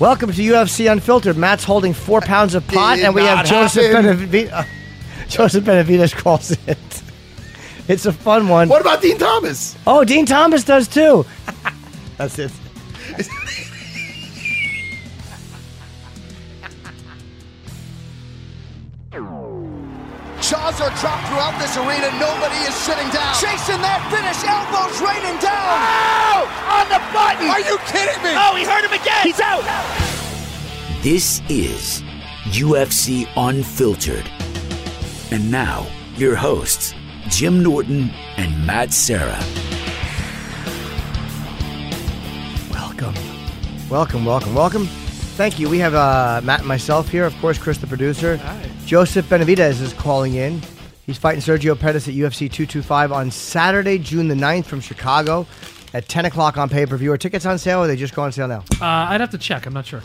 Welcome to UFC Unfiltered. Matt's holding four pounds of pot, and we have Joseph. Benavidez. Uh, Joseph Benavidez calls it. It's a fun one. What about Dean Thomas? Oh, Dean Thomas does too. That's it. Jaws are dropped throughout this arena. Nobody is sitting down. Chasing that finish. Elbows raining down. Oh! On the button. Are you kidding me? Oh, he hurt him again. He's out. This is UFC Unfiltered. And now, your hosts, Jim Norton and Matt Serra. Welcome. Welcome, welcome, welcome. Thank you. We have uh, Matt and myself here. Of course, Chris, the producer. Joseph Benavidez is calling in. He's fighting Sergio Pettis at UFC 225 on Saturday, June the 9th from Chicago at 10 o'clock on pay per view. Are tickets on sale or they just go on sale now? Uh, I'd have to check. I'm not sure.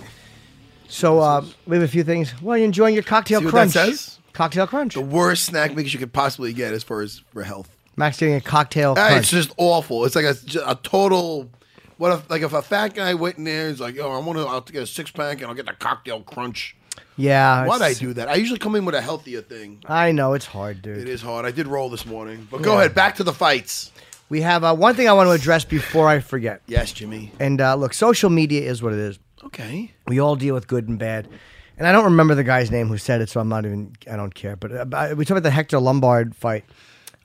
So uh, we have a few things. Well, you're enjoying your cocktail See what crunch? that says? Cocktail crunch. The worst snack mix you could possibly get as far as for health. Max getting a cocktail Ah, crunch. It's just awful. It's like a, a total. What if like if a fat guy went in there, he's like, "Yo, I want to. I'll get a six pack and I'll get the cocktail crunch." Yeah. Why'd I it's- do that? I usually come in with a healthier thing. I know it's hard, dude. It is hard. I did roll this morning, but go ahead. Back to the fights. We have uh, one thing I want to address before I forget. Yes, Jimmy. And uh, look, social media is what it is. Okay. We all deal with good and bad. And I don't remember the guy's name who said it, so I'm not even. I don't care. But uh, but we talked about the Hector Lombard fight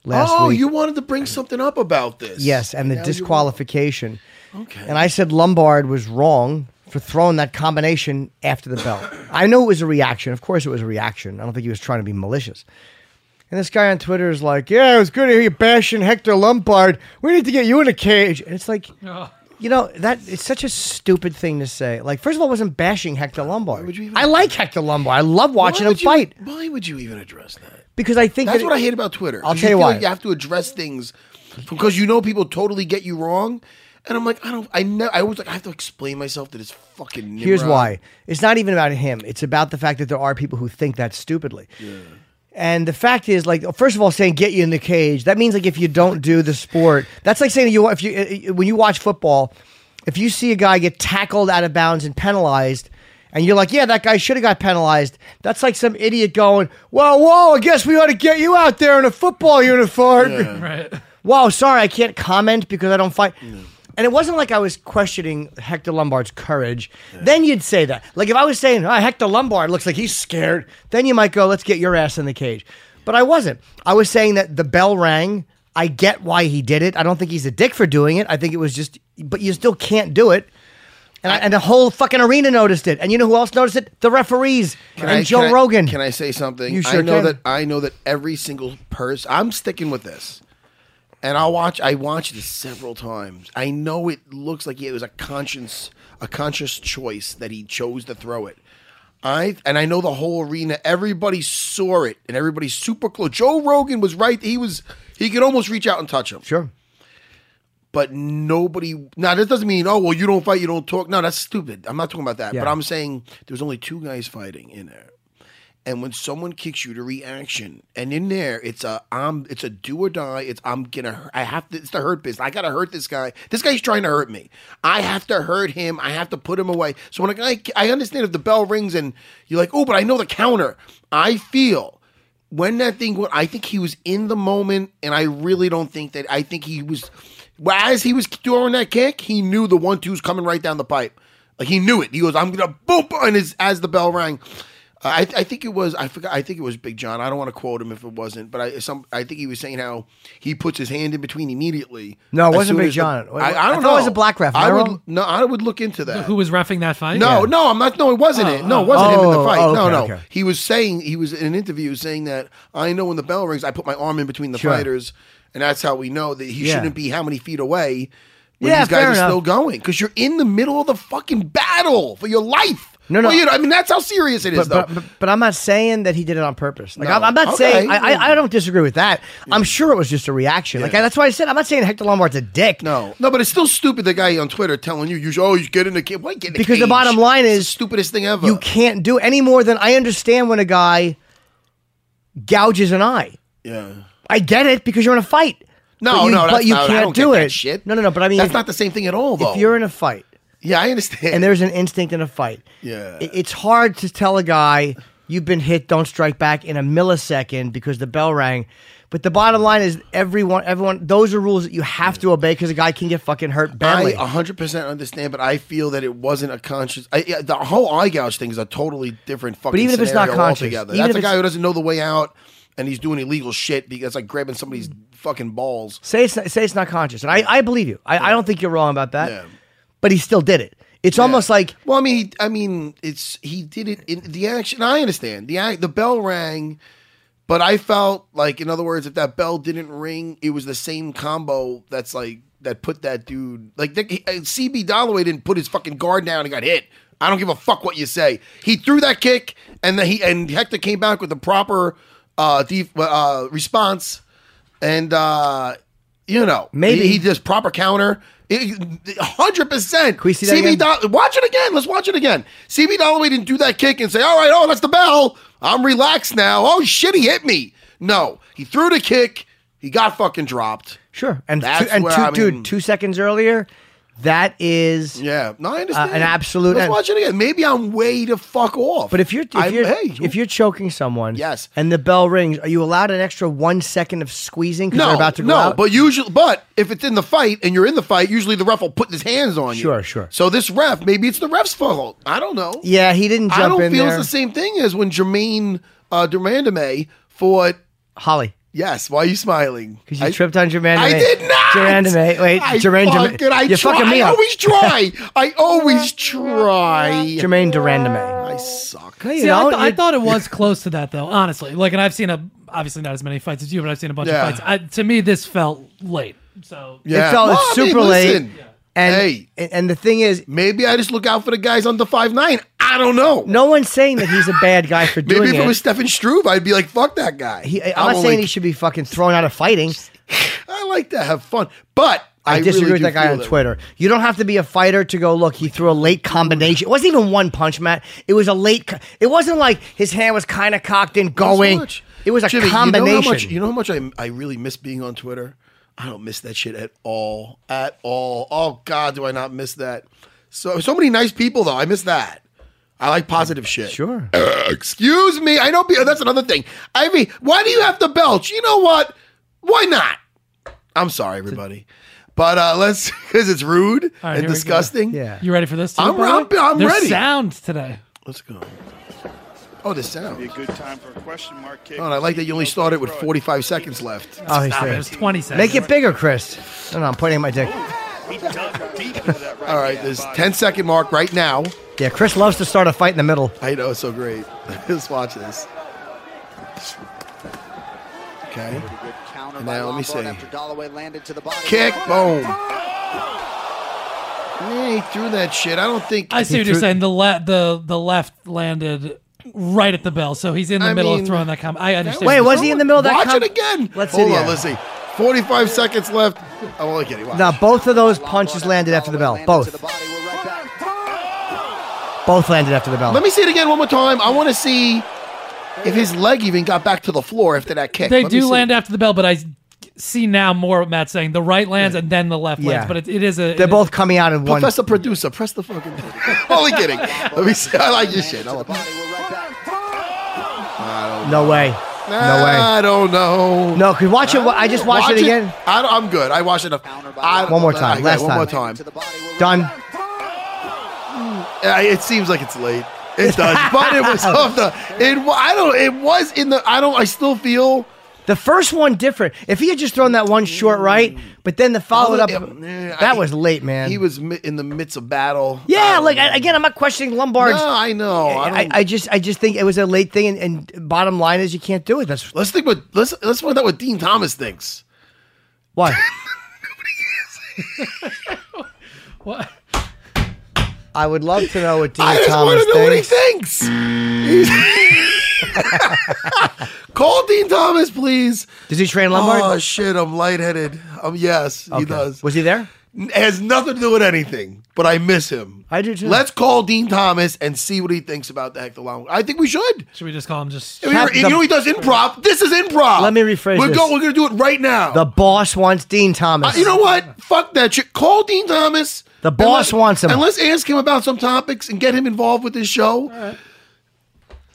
last week. oh, week. you wanted to bring something up about this? yes, and the now you- disqualification. Okay. And I said Lombard was wrong for throwing that combination after the bell. I know it was a reaction. Of course, it was a reaction. I don't think he was trying to be malicious. And this guy on Twitter is like, "Yeah, it was good to hear you bashing Hector Lombard. We need to get you in a cage." And it's like, you know, that it's such a stupid thing to say. Like, first of all, I wasn't bashing Hector Lombard. would you even- I like Hector Lombard. I love watching him you- fight Why would you even address that? because I think That's that what I hate about Twitter. I'll tell you feel why. like you have to address things because you know people totally get you wrong, and I'm like, I don't. I know. I always like I have to explain myself to this fucking. Here's why. It's not even about him. It's about the fact that there are people who think that stupidly. And the fact is, like, first of all, saying "get you in the cage" that means like if you don't do the sport, that's like saying you if you uh, when you watch football, if you see a guy get tackled out of bounds and penalized, and you're like, "Yeah, that guy should have got penalized," that's like some idiot going, "Well, whoa, I guess we ought to get you out there in a football uniform." Right. Wow, sorry, I can't comment because I don't fight. And it wasn't like I was questioning Hector Lombard's courage. Then you'd say that. Like if I was saying, oh, Hector Lombard looks like he's scared, then you might go, let's get your ass in the cage. But I wasn't. I was saying that the bell rang. I get why he did it. I don't think he's a dick for doing it. I think it was just, but you still can't do it. And, I, and the whole fucking arena noticed it. And you know who else noticed it? The referees and I- Joe can I- Rogan. Can I say something? You sure I know can. that I know that every single person. I'm sticking with this, and I'll watch. I watched this several times. I know it looks like it was a conscious, a conscious choice that he chose to throw it. I and I know the whole arena. Everybody saw it, and everybody's super close. Joe Rogan was right. He was. He could almost reach out and touch him. Sure. But nobody. Now that doesn't mean oh well you don't fight you don't talk. No, that's stupid. I'm not talking about that. Yeah. But I'm saying there's only two guys fighting in there. And when someone kicks you to reaction, and in there it's a I'm it's a do or die. It's I'm gonna I have to it's the hurt business. I gotta hurt this guy. This guy's trying to hurt me. I have to hurt him. I have to put him away. So when a guy I understand if the bell rings and you're like, oh, but I know the counter. I feel when that thing went, I think he was in the moment, and I really don't think that. I think he was As he was throwing that kick, he knew the one two's coming right down the pipe. Like he knew it. He goes, "I'm gonna boom!" And as, as the bell rang, I, I think it was I forgot. I think it was Big John. I don't want to quote him if it wasn't, but I some I think he was saying how he puts his hand in between immediately. No, it wasn't Big as the- John. I, I I don't thought know. it was a black ref. I I would wrong? no. I would look into that. Who was refing that fight? No, no, I'm not. No, it wasn't uh, it. No, it wasn't him in the Oh, fight. oh, no, okay, no. okay. He was saying he was in an interview saying that I know when the bell rings, I put my arm in between the Sure. fighters, and that's how we know that he Yeah. shouldn't be how many feet away when Yeah, these guys fair are enough. still going because you're in the middle of the fucking battle for your life. No, no. Well, you know, I mean, that's how serious it is, But, though. but, but, I'm not saying that he did it on purpose. Like No. I'm, I'm not Okay. saying I, I, I don't disagree with that. I'm sure it was just a reaction. Like Yeah. that's why I said I'm not saying Hector Lombard's a dick. no, no, but it's still stupid. The guy on Twitter telling you, "You should, oh, you get in the cage." Why get in the Because the bottom line It's the is stupidest thing ever. You can't do any more than I understand when a guy gouges an eye. yeah. I get it because you're in a fight. No, but you, no, but you not, can't do it. Shit. No, no, no. But I mean, that's if, not the same thing at all, though. if you're in a fight yeah, I understand. and there's an instinct in a fight, Yeah. it- it's hard to tell a guy you've been hit, don't strike back in a millisecond because the bell rang. But the bottom line is, everyone, everyone, those are rules that you have to obey because a guy can get fucking hurt badly. I 100% understand, but I feel that it wasn't a conscious. I, yeah, the whole eye gouge thing is a totally different fucking. But even if it's not conscious, altogether. even that's if a guy it's- who doesn't know the way out, and he's doing illegal shit because like grabbing somebody's fucking balls. Say it's not, say it's not conscious, and I, I believe you. I, I don't think you're wrong about that. Yeah. But he still did it. It's almost like Well, I mean, he, I mean, it's he did it in the action. I understand the act. The bell rang, but I felt like, in other words, if that bell didn't ring, it was the same combo. That's like that put that dude like the, uh, CB Dollaway didn't put his fucking guard down and got hit. I don't give a fuck what you say. He threw that kick, and then he and Hector came back with the proper uh, def, uh response, and uh you know Maybe. he, he just proper counter. Hundred percent. Can we see that CB again? Doll- watch it again. Let's watch it again. CB Dollaway didn't do that kick and say, "All right, oh, that's the bell. I'm relaxed now." Oh shit, he hit me. No, he threw the kick. He got fucking dropped. sure, and That's two, and where two, I dude, two seconds earlier, that is. Yeah, no, I understand. Uh, an absolute- Let's watch it again. Maybe I'm way to fuck off. But if you're if I- you're hey, if you're choking someone, Yes. and the bell rings, are you allowed an extra one second of squeezing because no, they're about to go no, out? but usually, but if it's in the fight and you're in the fight, usually the ref will put his hands on you. Sure, sure. So this ref, maybe it's the ref's fault. I don't know. yeah, he didn't jump in. I don't feel there. it's the same thing as when Germaine uh, de Randamie fought. Holly, Yes, why are you smiling? because you I- tripped on Jermaine. I did not. Jermaine Demay. Wait, I Jermaine Demay. fucking, I You're try. fucking me I up. always try. I always try. Germaine de Randamie. I suck. No, you See, I, don't. th- I thought it was close to that though, honestly. Like, and I've seen a obviously not as many fights as you, but I've seen a bunch Yeah. of fights. I, to me, this felt late. So Yeah. It felt Well, it's I mean, super late. listen, And Hey. and the thing is, Maybe I just look out for the guys under five nine. I don't know. no one's saying that he's a bad guy for doing Maybe if it. was Stefan Struve, I'd be like, "Fuck that guy." He, I'm, I'm not saying he should be fucking thrown out of fighting. I like to have fun, but I, I, disagree really with that guy on that- Twitter. You don't have to be a fighter to go look. He threw a late combination. It wasn't even one punch, Matt. It was a late. co- It wasn't like his hand was kind of cocked in so going. It was a Jimmy, combination. You know how much, you know how much I, I really miss being on Twitter? I don't miss that shit at all. At all. Oh God, do I not miss that? So so many nice people though. I miss that. I like positive shit. sure. Excuse me. I know pe- that's another thing. I mean, why do you have to belch? You know what? Why not? I'm sorry, everybody. But uh let's because it's rude right, and here we go. disgusting. Yeah. you ready for this? Too, I'm- by the I'm- I'm There's ready. sound today. Let's go. Oh, the sound. Be a good time for a question mark kick. Oh, and I like that you only started with 45 seconds left. Oh, he's Stop it. there. It was 20 seconds. Make it bigger, Chris. No, no, I'm pointing at my dick. He dug deep into that right All right, hand there's body. 10 second mark right now. Yeah, Chris loves to start a fight in the middle. I know, it's so great. Let's watch this. Okay. Good counter And by now let me Lombard see. After Dollaway landed to the body. Kick, boom. Yeah, he threw that shit. I don't think. I see what threw- you're saying. The le- the the left landed right at the bell, so he's in the I middle mean, of throwing that comment. I understand. Wait, was he in the middle of that? Watch com- it again. Let's Hold see. on, let's see. 45 seconds left. I'm only kidding. Watch. Now, both of those punches landed after the bell. Dollaway landed to the Both. body. We're right back. Both landed after the bell. Let me see it again one more time. I want to see if his leg even got back to the floor after that kick. They Let do land after the bell, but I see now more what Matt's saying. The right lands and then the left Yeah. lands, but it, it is a. They're it- both coming out in one. Professor Producer, press the fucking. Only kidding. Let me see. I like your shit. I like- right. No way. No way. I don't know. No, could watch it. I just watched Watch it again. I don't, I'm good. I watched it. I, One more time. I- Last one more time. Done. It seems like it's late. It does, but it was off the. It. wa- I don't. It was in the. I don't. I still feel. The first one different. If he had just thrown that one short right, but then the follow it up, Yeah, that was late, man. He was mi- in the midst of battle. Yeah, I like I, again, I'm not questioning Lombard's. No, I know. I, I, don't, I just, I just think it was a late thing, and, and bottom line is you can't do it. That's let's think what. Let's let's find out what Dean Thomas thinks. why. What? I would love to know what Dean I just Thomas want to know what he thinks. thinks. He's- Call Dean Thomas, please. Does he train Lombard? Oh shit, I'm lightheaded. Um, yes, he Okay. does. Was he there? It has nothing to do with anything, but I miss him. I do too. Let's call Dean Thomas and see what he thinks about the Hector Long. I think we should. Should we just call him just? You know, Cap- you know he does improv. This is improv. Let me rephrase We're this. Go, we're gonna do it right now. The boss wants Dean Thomas. Uh, you know what? Fuck that shit. Call Dean Thomas. The and boss let- wants him. And let's ask him about some topics and get him involved with this show.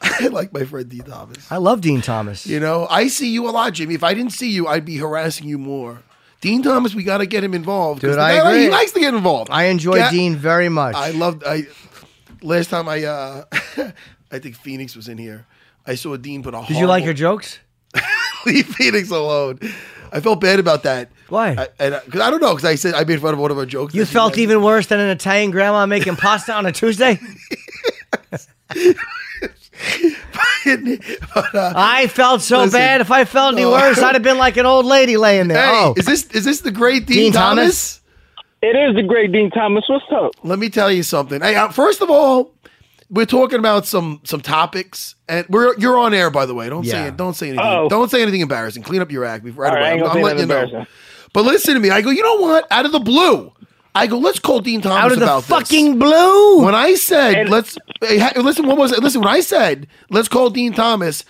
I like my friend Dean Thomas. I love Dean Thomas. You know, I see you a lot, Jimmy. If I didn't see you, I'd be harassing you more. Dean Thomas, we got to get him involved. Dude, I guy- He likes to get involved. I enjoy Yeah, Dean very much. I loved. I last time I, uh I think Phoenix was in here. I saw Dean put a. Did you like her jokes? Leave Phoenix alone. I felt bad about that. Why? I, and because I don't know, because I said I made fun of one of her jokes. You that she felt made. even worse than an Italian grandma making pasta on a Tuesday? But, uh, I felt so Listen. bad. If I felt any No. worse, I'd have been like an old lady laying there. hey, oh, is this is this the great Dean, Dean Thomas? Thomas? It is the great Dean Thomas. What's up? Let me tell you something. Hey, uh, first of all, we're talking about some some topics, and we're you're on air by the way. Don't say Yeah. it. Don't say anything. Oh. Don't say anything embarrassing. Clean up your act before right All right, away. ain't I'm, I'm letting you know. But listen to me. I go. You know what? Out of the blue, I go. Let's call Dean Thomas out of the about this. fucking blue. When I said And- let's hey, listen, what was it? Listen, when I said let's call Dean Thomas,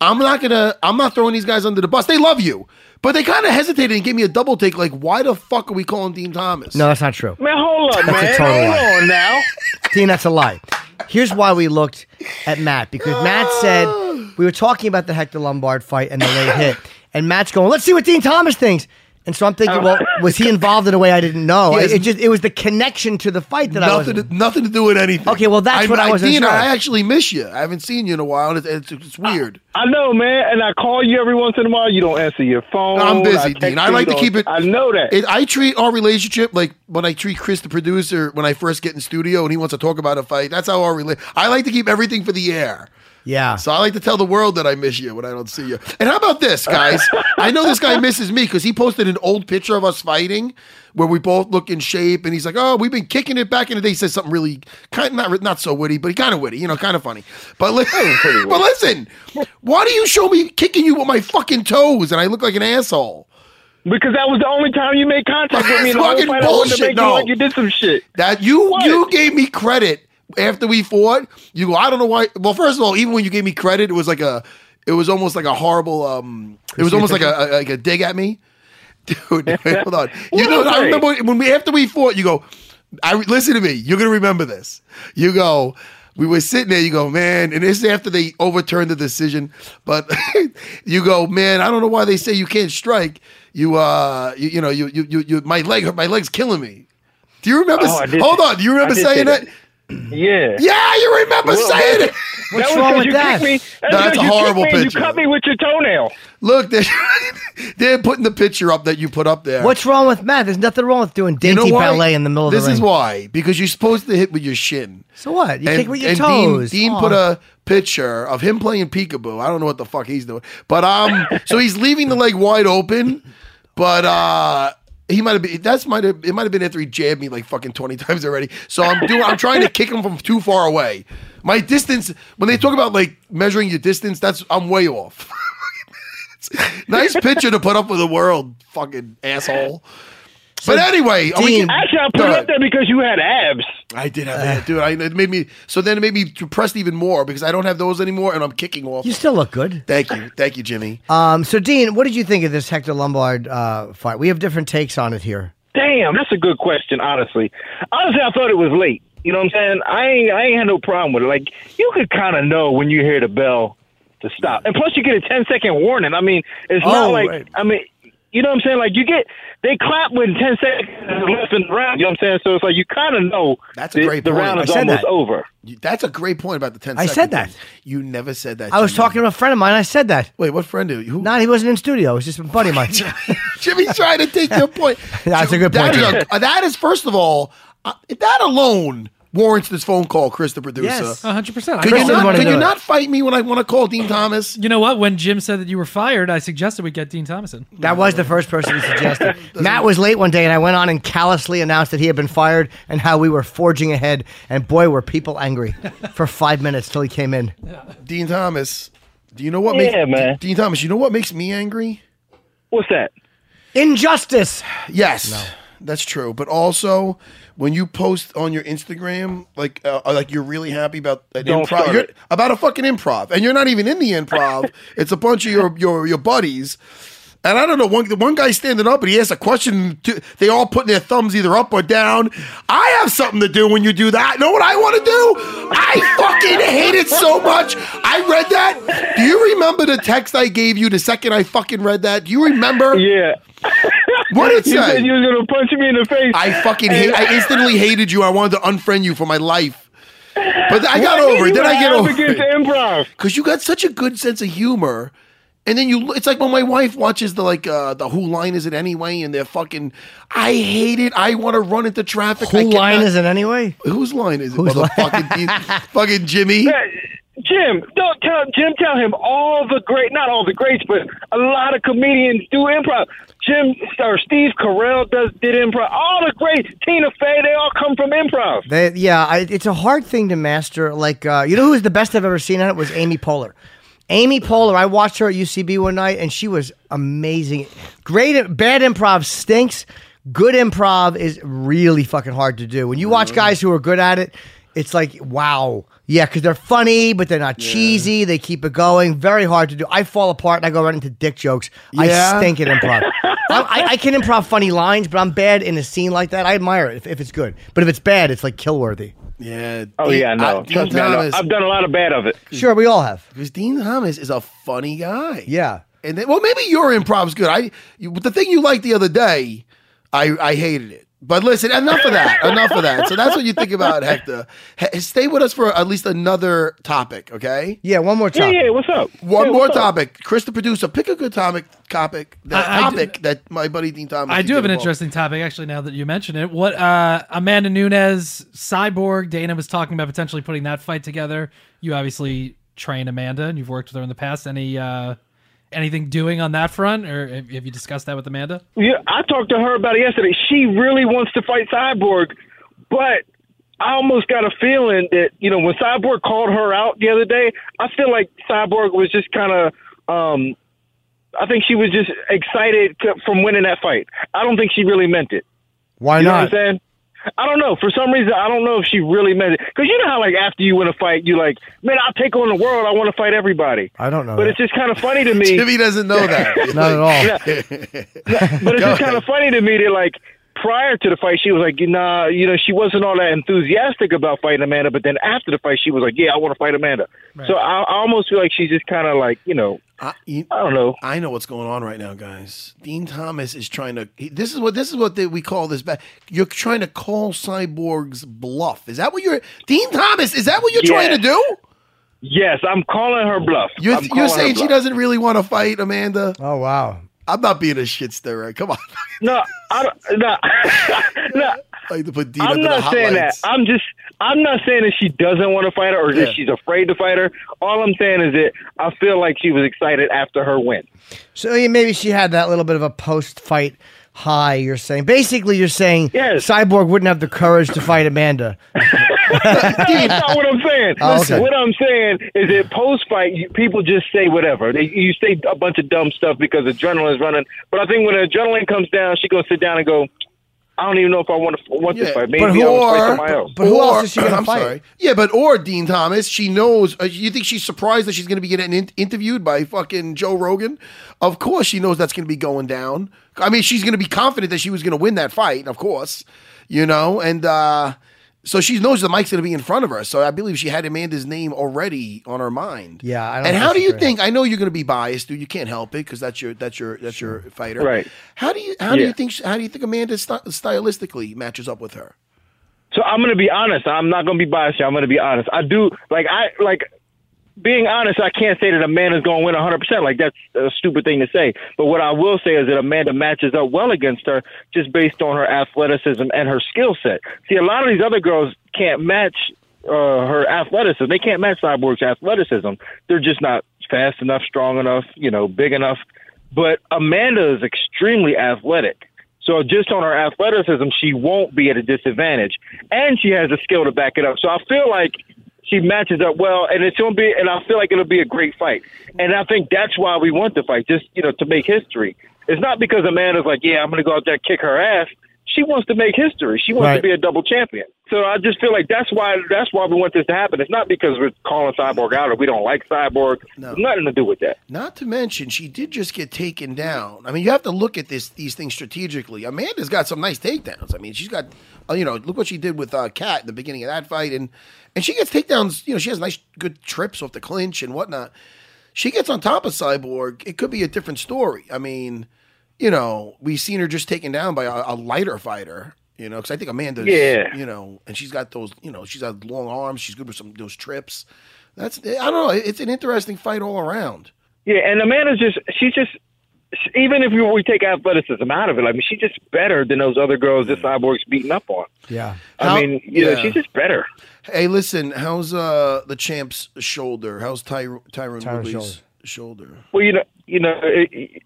I'm not gonna. I'm not throwing these guys under the bus. They love you, but they kind of hesitated and gave me a double take. Like, why the fuck are we calling Dean Thomas? no, that's not true. Man, hold up, That's a man. total Hold lie. on now. Dean, that's a lie. Here's why we looked at Matt because Matt said we were talking about the Hector Lombard fight and the late hit, and Matt's going, "Let's see what Dean Thomas thinks." And so I'm thinking, well, oh. was he involved in a way I didn't know? Yes. It, just it was the connection to the fight that I was. nothing, to, nothing to do with anything. Okay, well, that's what I wasn't Dean. I actually miss you. I haven't seen you in a while, and it's, it's, it's weird. I know, man, and I call you every once in a while. You don't answer your phone. I'm busy, I Dean. I like to keep it. I know that. It, I treat our relationship like when I treat Chris, the producer, when I first get in studio and he wants to talk about a fight. That's how our relate. I like to keep everything for the air. Yeah. So I like to tell the world that I miss you when I don't see you. And how about this, guys? I know this guy misses me because he posted an old picture of us fighting where we both look in shape, and he's like, "Oh, we've been kicking it back in the day." He says something really kind, not not so witty, but kind of witty, you know, kind of funny. But li- but listen, why do you show me kicking you with my fucking toes and I look like an asshole? because that was the only time you made contact with me. in the whole Fucking fight. I wanted to bullshit, make you no. like you did some shit. That you What? you gave me credit after we fought. You go, I don't know why. Well, first of all, even when you gave me credit, it was like a, it was almost like a horrible. um It was almost like a, a like a dig at me, dude. hold on. You know, I remember when we after we fought. You go, I listen to me. You're gonna remember this. You go. We were sitting there. You go, man, and this is after they overturned the decision. But you go, man. I don't know why they say you can't strike. You, uh, you, you know, you, you, you, you my leg, my leg's killing me. Do you remember? Oh, hold on. Do you remember saying say that? Yeah. Yeah, you remember Well, saying it. What's that was wrong 'cause with you that? kicked Me. No, that's a you horrible kicked me and picture. You cut me with your toenail. Look, they're, they're putting the picture up that you put up there. What's wrong with Matt? There's nothing wrong with doing You know dainty why? ballet in the middle of This the ring. This is why. Because you're supposed to hit with your shin. So what? You kick with your and toes. Dean, Dean put a picture of him playing peekaboo. I don't know what the fuck he's doing, but um, so he's leaving the leg wide open, but uh. He might have been. That's might have. It might have been after he jabbed me like fucking twenty times already. So I'm doing. I'm trying to kick him from too far away. My distance. When they talk about like measuring your distance, that's I'm way off. nice picture to put up with the world, fucking asshole. But anyway, are we Dean- getting- Actually, I put it up there because you had abs. I did have that, dude. I, it made me so then it made me depressed even more because I don't have those anymore, and I'm kicking off. You still look good. Thank you, thank you, Jimmy. Um, so Dean, what did you think of this Hector Lombard uh, fight? We have different takes on it here. Damn, that's a good question. Honestly, honestly, I thought it was late. You know what I'm saying? I ain't, I ain't had no problem with it. Like you could kind of know when you hear the bell to stop. And plus, you get a 10 second warning. I mean, it's Oh, not like right. I mean. You know what I'm saying? Like you get, they clap when ten seconds left in the round. You know what I'm saying? So it's like you kind of know That's a great the point. round I is said almost that. over. That's a great point about the 10 I second said that. thing. You never said that. I was Jimmy. talking to a friend of mine. I said that. Wait, what friend do you? Who? Not he wasn't in studio. It was just a buddy of mine. Jimmy's trying to take your point. That's a good point, is, a- that is first of all, uh, that alone warrants this phone call, Chris, the producer. Yes. A hundred percent. Could you Chris agree. didn't Could you not fight me when I want to call Dean Thomas? You know what? When Jim said that you were fired, I suggested we get Dean Thomas on. That was the first person he suggested. Matt was late one day, and I went on and callously announced that he had been fired and how we were forging ahead. And boy, were people angry for five minutes till he came in. Dean Thomas. Do you know what Yeah, makes man. Dean Thomas? You know what makes me angry? What's that? Injustice. Yes, that's true. But also, when you post on your Instagram, like uh, like you're really happy about an Don't improv, you're, about a fucking improv, and you're not even in the improv. it's a bunch of your your your buddies. And I don't know one the one guy standing up, and he asks a question. To, they all putting their thumbs either up or down. I have something to do when you do that. Know what I want to do? I fucking hate it so much. I read that. Do you remember the text I gave you the second I fucking read that? Do you remember? Yeah. What did it You say? you was gonna punch me in the face. I fucking hate. I instantly hated you. I wanted to unfriend you for my life. But I got Why over did it. Then I get over against it improv. because you got such a good sense of humor. And then you, it's like when my wife watches the like uh the Who line is it anyway, and they're fucking. I hate it. I want to run into traffic. I Who line cannot- is it anyway? Whose line is it? Whose line? Motherfucking fucking Jimmy. Jim, don't tell Jim. Tell him all the great, not all the greats, but a lot of comedians do improv. Jim or Steve Carell does did improv. All the great Tina Fey, they all come from improv. They, yeah, I, it's a hard thing to master. Like, uh, you know who's the best I've ever seen at it was Amy Poehler. Amy Poehler, I watched her at UCB one night, and she was amazing. Great, bad improv stinks. Good improv is really fucking hard to do. When you watch guys who are good at it, it's like wow, yeah, because they're funny, but they're not cheesy. They keep it going. Very hard to do. I fall apart and I go right into dick jokes. Yeah? I stink at improv. I, I, I can improv funny lines, but I'm bad in a scene like that. I admire it if, if it's good, but if it's bad, it's like kill worthy. Yeah. Oh Dean- yeah, no, Dean trust me, I know. Thomas. I've done a lot of bad of it. Sure, we all have. Because Dean Thomas is a funny guy. Yeah. And then, well, maybe your improv's good. I you, the thing you liked the other day, I I hated it. But listen, enough of that. enough of that. So that's what you think about Hector. He- stay with us for at least another topic, okay? Yeah, one more Yeah, yeah. What's up? One Yeah, more what's up? topic. Chris, the producer, pick a good topic. Topic. That I- I do- topic that my buddy Dean Thomas. I do have an involved. interesting topic actually. Now that you mention it, what uh, Amanda Nunes, Cyborg, Dana was talking about potentially putting that fight together. You obviously train Amanda, and you've worked with her in the past. Any uh, anything doing on that front, or have have you discussed that with Amanda? Yeah, I talked to her about it yesterday. She really wants to fight Cyborg, but I almost got a feeling that you know when Cyborg called her out the other day, I feel like Cyborg was just kind of. Um, I think she was just excited to, from winning that fight. I don't think she really meant it. Why You know not? What I'm saying? I don't know. For some reason, I don't know if she really meant it. Because you know how, like, after you win a fight, you like, man, I'll take on the world. I want to fight everybody. I don't know. But that. it's just kind of funny to me. Jimmy doesn't know that. not at all. Yeah. but it's Go just kind of funny to me that like prior to the fight she was like nah you know she wasn't all that enthusiastic about fighting Amanda but then after the fight she was like yeah I want to fight Amanda so I, I almost feel like she's just kind of like you know I, you- I don't know I know what's going on right now, guys. Dean Thomas is trying to. he- This is what this is what they, we call this. Ba- you're trying to call Cyborg's bluff. Is that what you're, Dean Thomas? Is that what you're trying to do? yes I'm calling her bluff You're, I'm you're calling her saying she doesn't really want to fight Amanda? Oh wow. I'm not being a shit stirrer. Come on, no I don't no no I like to put Dean I'm under the not saying that. I'm just I'm not saying that she doesn't want to fight her or Yeah. that she's afraid to fight her. All I'm saying is that I feel like she was excited after her win. So yeah, maybe she had that little bit of a post-fight high. You're saying basically you're saying Yes. Cyborg wouldn't have the courage to fight Amanda. That's not what I'm saying. Oh, okay. What I'm saying is that post fight, people just say whatever. They, you say a bunch of dumb stuff because adrenaline is running. But I think when the adrenaline comes down, she gonna sit down and go. I don't even know if I want to want this Yeah, fight. Maybe but I who- want to fight somebody else. But who or- else is she gonna fight? sorry. Yeah, but or Dean Thomas, she knows. Uh, you think she's surprised that she's going to be getting in- interviewed by fucking Joe Rogan? Of course, she knows that's going to be going down. I mean, she's going to be confident that she was going to win that fight. Of course, you know, and uh So she knows the mic's going to be in front of her. So I believe she had Amanda's name already on her mind. Yeah, I don't And how do you very think? I know you're going to be biased, dude. You can't help it because that's your that's your that's your fighter. Right. How do you how do you think how do you think Amanda st- stylistically matches up with her? So I'm gonna be honest. I'm not gonna be biased. here. I'm gonna be honest. I do like I like being honest. I can't say that a man is gonna win 100. percent Like that's a stupid thing to say. But what I will say is that Amanda matches up well against her just based on her athleticism and her skill set. See, a lot of these other girls can't match uh, her athleticism. They can't match Cyborg's athleticism. They're just not fast enough, strong enough, you know, big enough. But Amanda is extremely athletic. So just on her athleticism, she won't be at a disadvantage, and she has the skill to back it up. So I feel like she matches up well, and it's gonna be, and I feel like it'll be a great fight. And I think that's why we want the fight, just you know, to make history. It's not because Amanda's like, yeah, I'm gonna go out there and kick her ass. She wants to make history. She wants Right. to be a double champion. So I just feel like that's why that's why we want this to happen. It's not because we're calling Cyborg out or we don't like Cyborg. It's nothing to do with that. Not to mention, she did just get taken down. I mean, you have to look at this these things strategically. Amanda's got some nice takedowns. I mean, she's got, uh, you know, look what she did with uh, Cat in the beginning of that fight, and and she gets takedowns. You know, she has nice, good trips off the clinch and whatnot. She gets on top of Cyborg. It could be a different story. I mean, you know, we've seen her just taken down by a, a lighter fighter. You know, because I think Amanda's, Yeah. you know, and she's got those, you know, she's got long arms. She's good with some those trips. That's I don't know. It's an interesting fight all around. Yeah, and Amanda's just she's just even if we, we take athleticism out of it, I mean she's just better than those other girls that Cyborg's beating up on. Yeah. I mean, you know, she's just better. Hey, listen, how's uh the champ's shoulder? How's Ty- Tyrone Tyron Woodley's shoulder? Well, you know, you know, it, it-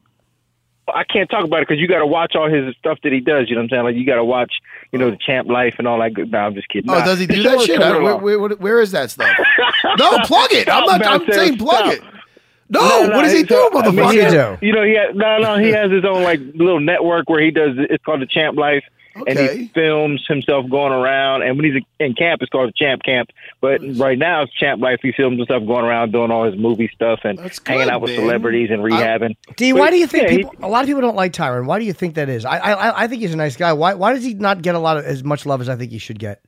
I can't talk about it because you got to watch all his stuff that he does. You know what I'm saying? Like you got to watch, you know, the champ life and all that. Good. No, I'm just kidding. Oh, Nah, does he do that shit? Where, where, where is that stuff? no, plug it. I'm not. I'm saying plug stop. it. No, what does he do, a- I mean, motherfucker? has- You know, he has, no, no, he has his own like little network where he does. It's called the Champ Life, and he films himself going around. And when he's in camp, it's called Champ Camp. But right now, it's Champ Life. He films himself going around doing all his movie stuff and That's hanging out with man. celebrities and rehabbing. D, But, why do you think yeah, he- people? a lot of people don't like Tyron. Why do you think that is? I, I I think he's a nice guy. Why why does he not get a lot of as much love as I think he should get?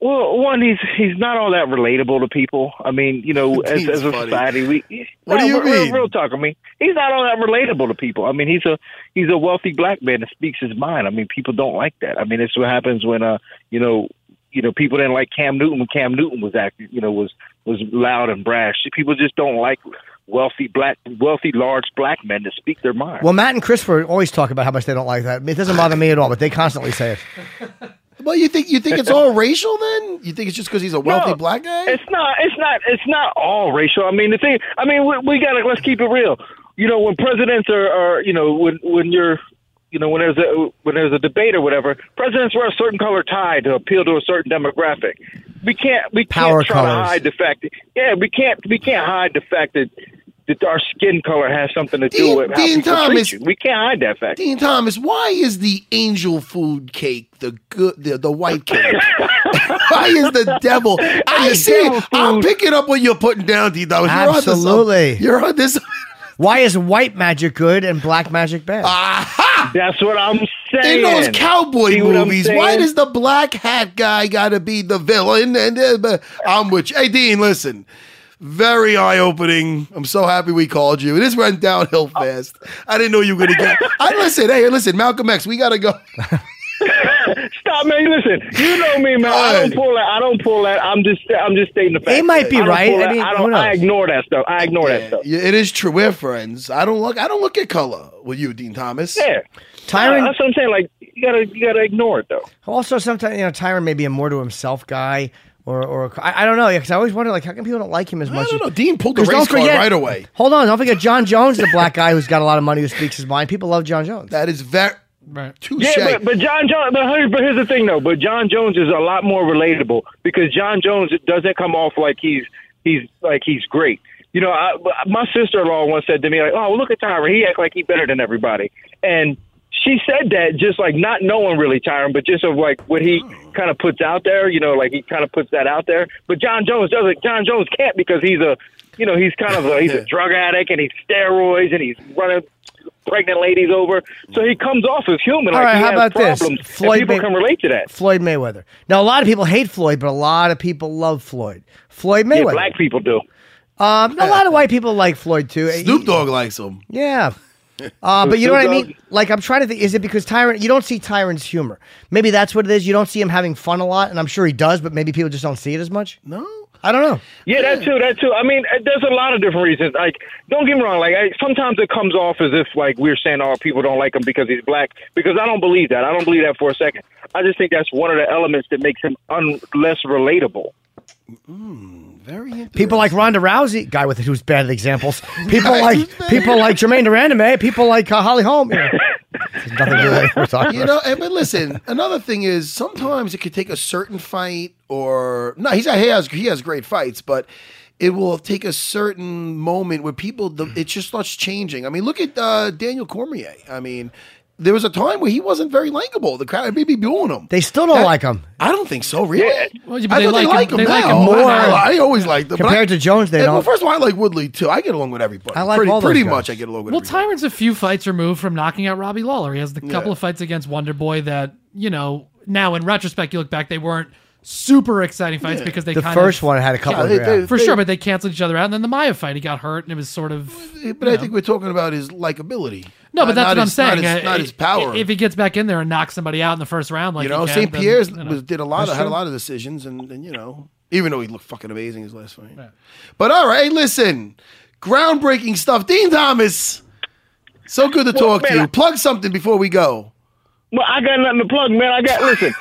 Well, one, he's he's not all that relatable to people. I mean, you know, as, as a funny. society, we. What do you real, real- mean? Real talk. I mean, he's not all that relatable to people. I mean, he's a he's a wealthy black man that speaks his mind. I mean, people don't like that. I mean, it's what happens when uh, you know, you know, people didn't like Cam Newton when Cam Newton was acting, you know, was was loud and brash. People just don't like wealthy black, wealthy large black men to speak their mind. Well, Matt and Christopher always talk about how much they don't like that. It doesn't bother me at all, but they constantly say it. Well, you think you think it's all racial? Then you think it's just because he's a wealthy No, black guy? It's not. It's not. It's not all racial. I mean, the thing. I mean, we, we got to let's keep it real. You know, when presidents are, are, you know, when when you're, you know, when there's a when there's a debate or whatever, presidents wear a certain color tie to appeal to a certain demographic. We can't. We Power can't try colors. to hide the fact. That, yeah, we can't. We can't hide the fact that. That our skin color has something to do with how Dean people Thomas- treat you. We can't hide that fact. Dean Thomas, why is the angel food cake the good the, the white cake? why is the devil? I The see. devil I'm picking up what you're putting down, Dean Thomas. You're onto something. Absolutely. You're on this. Why is white magic good and black magic bad? Aha! That's what I'm saying. In those cowboy See movies, why does the black hat guy got to be the villain? And uh, I'm with you. Hey, Dean, listen. Very eye opening. I'm so happy we called you. This went downhill oh. fast. I didn't know you were gonna get. I listen. Hey, listen, Malcolm X. We gotta go. Stop, man. Listen, you know me, man. I don't pull that. I don't pull that. I'm just, I'm just stating the fact. He might be I don't right. I mean, I don't. I ignore that stuff. I ignore that stuff. Yeah, it is true. We're friends. I don't look. I don't look at color with you, Dean Thomas. Yeah, Tyron- That's what I'm saying. Like you gotta, you gotta ignore it though. Also, sometimes you know Tyron may be a more to himself guy, or or I, I don't know because I always wonder like how come people don't like him as much. I much. don't as- know. Dean pulled the 'Cause race don't card forget- right away. Hold on, don't forget Jon Jones, the black guy who's got a lot of money who speaks his mind. People love Jon Jones. That is very Right. touche. Yeah, but, but Jon Jones. But here's, but here's the thing, though. But Jon Jones is a lot more relatable because Jon Jones doesn't come off like he's he's like he's great. You know, I, my sister-in-law once said to me, like, "Oh, look at Tyron. He act like he's better than everybody." And she said that just like not knowing really Tyron, but just of like what he kind of puts out there. You know, like he kind of puts that out there. But Jon Jones doesn't. Jon Jones can't because he's a, you know, he's kind of a, he's a drug addict and he's steroids and he's running pregnant ladies over. So he comes off as human. All like right, he how has about this? problems, and Floyd people May- can relate to that. Floyd Mayweather. Now, a lot of people hate Floyd, but a lot of people love Floyd. Floyd Yeah, Mayweather. black people do. Um, a lot of white people like Floyd too. Snoop He- Dogg likes him. Yeah. Uh, but you know what I mean? Like, I'm trying to think, is it because Tyron, you don't see Tyron's humor? Maybe that's what it is. You don't see him having fun a lot, and I'm sure he does, but maybe people just don't see it as much. No. I don't know. Yeah, that too. That too. I mean, uh, there's a lot of different reasons. Like, don't get me wrong. Like, I, sometimes it comes off as if like we're saying, "Oh, people don't like him because he's black." Because I don't believe that. I don't believe that for a second. I just think that's one of the elements that makes him un- less relatable. Very. People like Ronda Rousey, guy with who's bad at examples. People like people like Germaine de Randamie. People like uh, Holly Holm. Yeah. There's nothing to do with what we're talking You about. know, but listen, another thing is sometimes it could take a certain fight or no, he's he has he has great fights, but it will take a certain moment where people the, it just starts changing. I mean, look at uh, Daniel Cormier. I mean, there was a time where he wasn't very likable. The crowd may be booing him. They still don't That- like him I don't think so, really. Well, yeah, but I they thought like they him- like him, they like now. him more. I, I always liked him. compared I- to Jones. They and, well, don't. Well, first of all, I like Woodley too. I get along with everybody. I like pretty, all pretty much. I get along with Well, everybody. Tyron's a few fights removed from knocking out Robbie Lawler. He has the couple Yeah. of fights against Wonder Boy that you know. Now, in retrospect, you look back, they weren't super exciting fights because they the kind first of, one had a couple Yeah, of they- yeah. they- for sure, but they canceled each other out. And then the Maia fight, he got hurt, and it was sort of. But I think we're talking about his likability. No, but Not- that's not what I'm his- saying. Not his, Uh, not his power. If he gets back in there and knocks somebody out in the first round, like you know, St. then, Pierre's you know. did a lot of had a lot of decisions, and, and you know, even though he looked fucking amazing his last fight. But all right, listen, groundbreaking stuff. Dean Thomas, so good to talk to you. I- Plug something before we go. Well, I got nothing to plug, man. I got listen.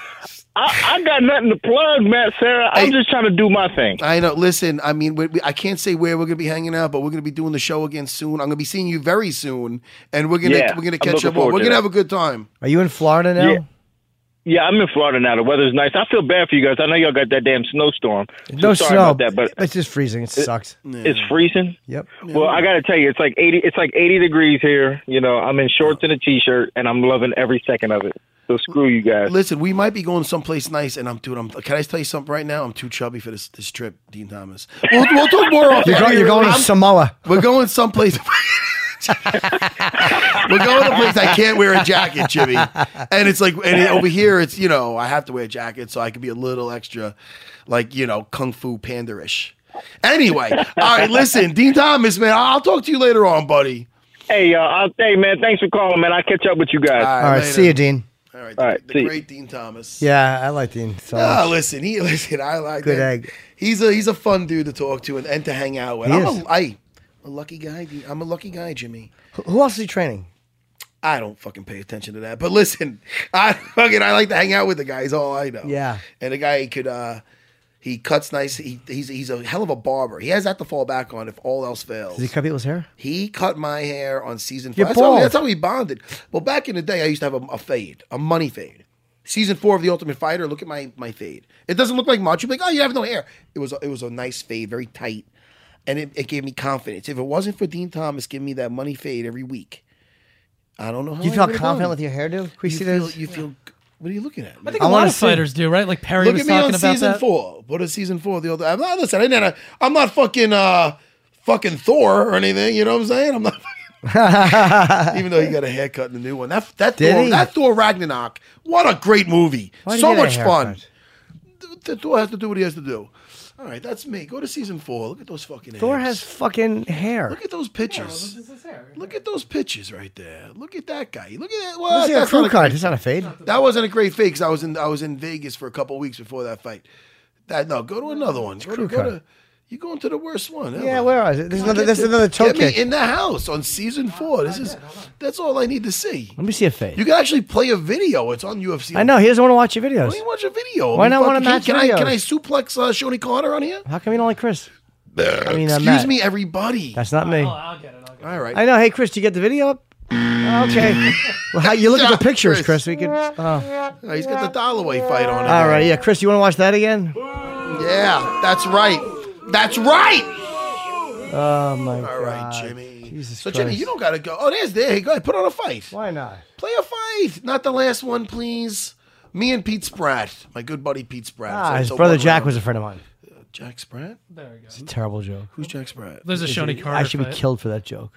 I, I got nothing to plug, Matt Serra. I'm Hey. just trying to do my thing. I know. Listen, I mean, we, we, I can't say where we're gonna be hanging out, but we're gonna be doing the show again soon. I'm gonna be seeing you very soon, and we're gonna Yeah, we're gonna catch up. We're to gonna that. have a good time. Are you in Florida now? Yeah. Yeah, I'm in Florida now. The weather's nice. I feel bad for you guys. I know y'all got that damn snowstorm. So No sorry snow. about that, but it's just freezing. It sucks. it's freezing. Yep. Well, I got to tell you, it's like 80. It's like 80 degrees here. You know, I'm in shorts and a t-shirt, and I'm loving every second of it. So screw you guys. Listen, we might be going someplace nice, and I'm dude. I'm. Can I tell you something right now? I'm too chubby for this this trip, Dean Thomas. We'll, we'll talk more off. You're, go- you're going to I'm- Samoa. We're going someplace. We're going to a place I can't wear a jacket, Jimmy. And it's like, and over here, it's you know, I have to wear a jacket so I can be a little extra, like you know, kung fu panda-ish. Anyway, all right, listen, Dean Thomas, man, I'll talk to you later on, buddy. Hey, uh, I'll, hey, man, thanks for calling, man. I'll catch up with you guys. All right. later. See you, Dean. All right, All right, the, see the great Dean Thomas. Yeah, I like Dean. So Ah, listen, he listen. I like Good that. egg. He's a he's a fun dude to talk to and, and to hang out with. He I'm is. a, I, I'm a lucky guy. I'm a lucky guy, Jimmy. Who else is he training? I don't fucking pay attention to that. But listen, I fucking I like to hang out with the guy. Is all I know. Yeah. And the guy he could uh he cuts nice. He, he's he's a hell of a barber. He has that to fall back on if all else fails. Does he cut people's hair? He cut my hair on season four. You're That's how, that's how we bonded. Well, back in the day, I used to have a, a fade, a money fade. Season four of The Ultimate Fighter. Look at my my fade. It doesn't look like much. You're like, oh, you have no hair. It was a, it was a nice fade, very tight, and it, it gave me confidence. If it wasn't for Dean Thomas giving me that money fade every week, I don't know how You I felt would've confident done. with your hairdo? Can we You see feel, this? you feel. What are you looking at? I man? think I a lot wanna of see- fighters do, right? Like Perry Look was at me talking on about season that. four. What is season four? The other. I'm not, listen, I didn't. I'm not fucking uh, fucking Thor or anything. You know what I'm saying? I'm not. Even though he got a haircut in the new one. That that Did Thor, he? that Thor Ragnarok. What a great movie. Why'd he so get a much fun. haircut? The Thor has to do what he has to do. All right, that's me. Go to season four. Look at those fucking. Thor hairs. has fucking hair. Look at those pictures. Look at those pictures right there. Look at that guy. Look at that. This Well, is a that's crew not a cut. great- It's not a fade. that wasn't a great fade because I was in I was in Vegas for a couple of weeks before that fight. That no, go to another one. Go to, crew go cut. to you going to the worst one. ever. Yeah, where is it? This is another. Get This is to- another toe Get me kick. in the house on season four. This is that's all I need to see. Let me see a face. You can actually play a video. It's on UFC. I know he doesn't want to watch your Why videos. don't you watch a video? Why I mean, not fuck, wanna can- match Can I can I suplex uh, Shoney Carter on here? How come you don't like Chris? I mean, uh, Excuse Matt. me, everybody. That's not me. I'll get it. I'll get it. all right. I know. Hey, Chris, do you get the video up? Okay. Well, how you look at the pictures, Chris. Chris? We could. Oh. Uh, He's got the Dollaway fight on. All again. right. Yeah, Chris, you want to watch that again? Yeah, that's right. That's right. Oh my All god. right, Jimmy. Jesus so Jimmy, you don't gotta go. Oh, there's there. Go ahead, put on a fight. Why not? Play a fight. Not the last one, please. Me and Pete Spratt, my good buddy Pete Spratt. Ah, So his it's a brother one Jack round. was a friend of mine. Jack Spratt. There we go. It's a terrible joke. Who's Jack Spratt? There's a Shoney Carter. I should be fight. killed for that joke.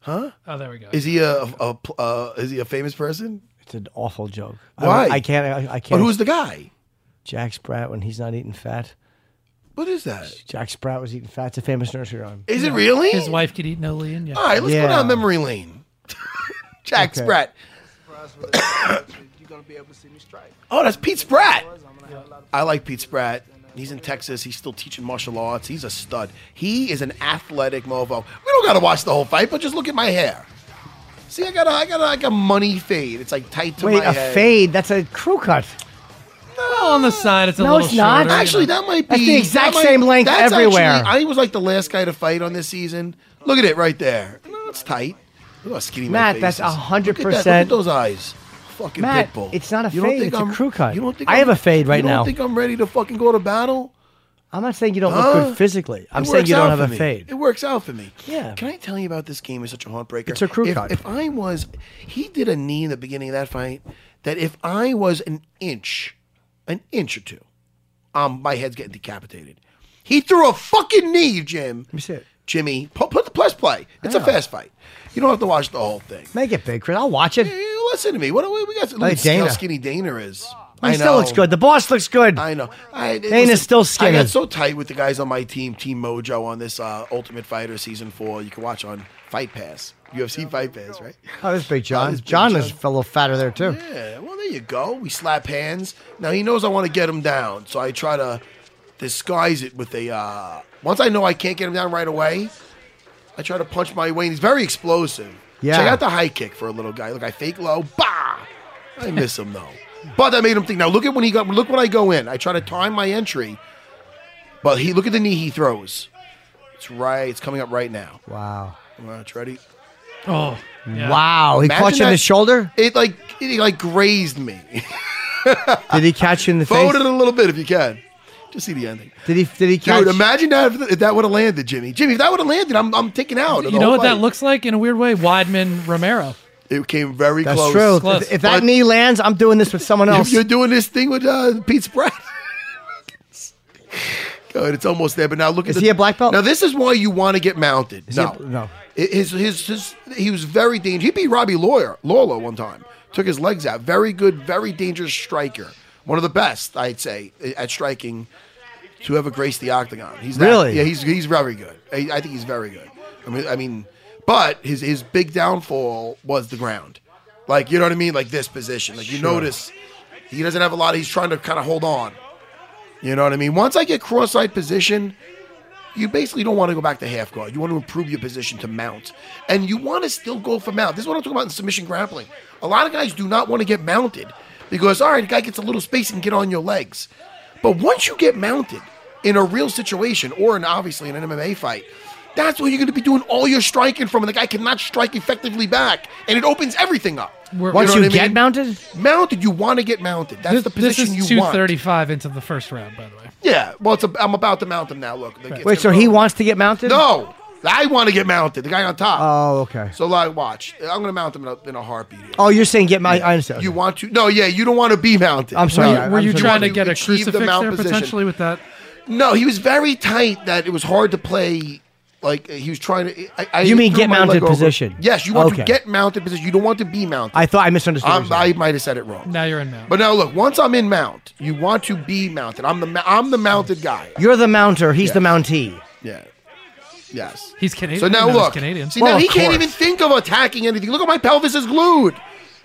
Huh? Oh, there we go. Is he a, a, a uh, is he a famous person? It's an awful joke. I Why? don't- I, can't. I, I But can't. who's the guy? Jack Sprat when he's not eating fat? What is that? Jack Sprat was eating fat. It's a famous nursery rhyme. Is it really? His wife could eat no lean. Yeah. All right, let's Yeah. go down memory lane. Jack Okay. Spratt. You're gonna be able to see me strike. Oh, that's Pete Spratt. I like Pete Spratt. He's in Texas. He's still teaching martial arts. He's a stud. He is an athletic mofo. We don't got to watch the whole fight, but just look at my hair. See, I got a, I got a, like a money fade. It's like tight to Wait, my a head. fade? That's a crew cut. Well, on the side, it's a little. No, little it's not. shorter, you Actually, know. that might be That's the exact that might- same length that's everywhere. Actually, I was like the last guy to fight on this season. Look at it right there. No, it's tight. Look how skinny my Matt, face that's is. a hundred Look at that. Look at percent- those eyes. Fucking Matt, pit bull. it's not a You don't fade, think it's a I'm- crew cut. You don't think I I'm- have a fade right now? you now. don't think I'm ready to fucking go to battle? I'm not saying you don't Huh? look good physically. I'm It saying works you don't out have for a me. fade. It works out for me. Yeah. Can I tell you about this game? Is such a heartbreaker. It's a crew if, cut. If I was, he did a knee in the beginning of that fight. That if I was an inch, an inch or two, um, my head's getting decapitated. He threw a fucking knee, Jim. Let me see it. Jimmy, put, put the plus play. It's a fast fight. You don't have to watch the whole thing. Make it big, Chris. I'll watch it. Listen to me. What do we, we got? Look at how skinny Dana is. He I still looks good. The boss looks good. I know. I, Dana's still skinny. I got so tight with the guys on my team, Team Mojo, on this uh, Ultimate Fighter season four. You can watch on Fight Pass, UFC Fight Pass, right? oh, this big John. this Big John John. is a little fatter there too. Yeah. Well, there you go. We slap hands. Now he knows I want to get him down, so I try to disguise it with a. Uh, once I know I can't get him down right away, I try to punch my way. And he's very explosive. Yeah. Check out the high kick for a little guy. Look, I fake low. Bah! I miss him though. But that made him think. Now look at when he got. Look when I go in. I try to time my entry. But he look at the knee he throws. It's right. It's coming up right now. Wow. Watch. Ready? Oh, yeah. Wow. He Imagine caught you in that- the shoulder. It like it like grazed me. Did he catch you in the face? Forward it a little bit if you can. Just see the ending. Did he? Did he catch? Dude, imagine that if, if that would have landed, Jimmy. Jimmy, if that would have landed, I'm I'm taking out. You know what that looks like in a weird way? Weidman Romero. It came very That's close. true. Close. If, if that But- knee lands, I'm doing this with someone If else. you're doing this thing with uh, Pete Spratt. Good, it's almost there. But now look at Is the, he a black belt? Now this is why you want to get mounted. Is he no, a- no. His, his his he was very dangerous. He beat Robbie Lawler Lawler one time. Took his legs out. Very good, very dangerous striker. One of the best, I'd say, at striking to ever grace the octagon. He's that- Really? yeah. He's he's very good. I, I think he's very good. I mean, I mean, but his his big downfall was the ground. Like you know what I mean? Like this position. Like you notice he doesn't have a lot. He's trying to kind of hold on. You know what I mean? Once I get cross-eyed position, you basically don't want to go back to half guard. You want to improve your position to mount. And you want to still go for mount. This is what I'm talking about in submission grappling. A lot of guys do not want to get mounted because, all right, the guy gets a little space and get on your legs. But once you get mounted in a real situation or in obviously in an MMA fight, that's where you're going to be doing all your striking from, and the guy cannot strike effectively back, and it opens everything up. We're- Once know you what I get mean? mounted, mounted, you want to get mounted. That's This, the this position is you want. 235 into the first round, by the way. Yeah, well, it's a, I'm about to mount him now. Look, It's wait. So gonna he go. wants to get mounted? No, I want to get mounted. The guy on top. Oh, okay. So like, watch. I'm gonna mount him in a, in a heartbeat. Here. Oh, you're saying get my? I understand. You want to? No, yeah, you don't want to be mounted. I'm sorry. Were you, were you sorry. trying to get a achieve the crucifix mount there position. potentially with that? No, he was very tight that it was hard to play. Like he was trying to. I, I You mean get mounted over. position? Yes, you want Okay. to get mounted position. You don't want to be mounted. I thought I misunderstood. I'm, you might have said it wrong. Now you're in mount. But now look, once I'm in mount, you want to be mounted. I'm the I'm the mounted guy. You're the mounter. He's Yes. the mountee. Yeah. Yes. He's Canadian. So now didn't know look. Canadian. See Well, now he of can't even think of attacking anything. Look at my pelvis is glued.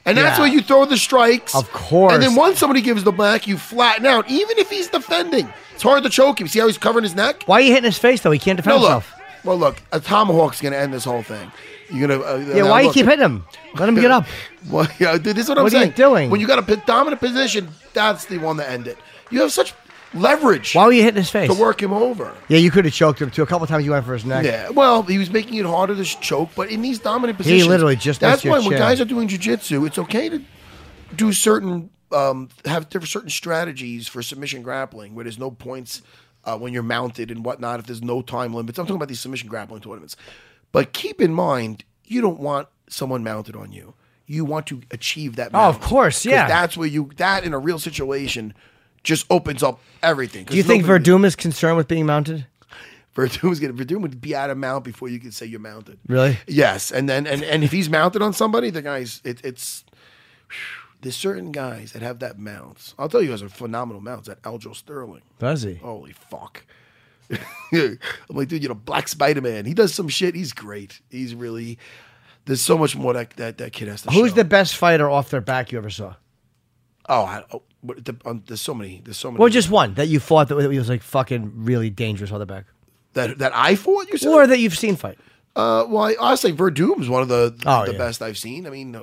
And that's Yeah. where you throw the strikes. Of course. And then once somebody gives the back, you flatten out. Even if he's defending, it's hard to choke him. See how he's covering his neck? Why are you hitting his face though? He can't defend No, look. Well, look. A tomahawk's going to end this whole thing. You're gonna. Uh, Yeah. now Why you keep hitting him? Let him get up. Well, yeah, dude, this is what I'm What are you saying. doing? When you got a dominant position, that's the one that end it. You have such leverage Why were you hitting his face? to work him over. Yeah, you could have choked him too. A couple times you went for his neck. Yeah, well, he was making it harder to choke, but in these dominant positions, he literally just that's why when guys are doing jujitsu, it's okay to do certain um, have different certain strategies for submission grappling where there's no points uh, when you're mounted and whatnot. If there's no time limits, I'm talking about these submission grappling tournaments. But keep in mind, you don't want someone mounted on you. You want to achieve that. Oh, of course, yeah. That's where you that in a real situation just opens up everything. Do you think Werdum is concerned with being mounted? Werdum's gonna Werdum would be out of mount before you could say you're mounted. Really? Yes, and then and, and if he's mounted on somebody, the guy's it, it's there's certain guys that have that mounts. I'll tell you, guys are phenomenal mounts. That Aljo Sterling. Does he? Holy fuck! I'm like, dude, you know, Black Spider Man. He does some shit. He's great. He's really. There's so much more that that, that kid has to. Who's show. the best fighter off their back you ever saw? Oh, I, oh the, um, there's so many. There's so many. Well, just one that you fought that was like fucking really dangerous on the back, that that I fought. You said. or that you've seen fight. Uh, well, I, honestly, Werdum's one of the Oh, the yeah. best I've seen. I mean,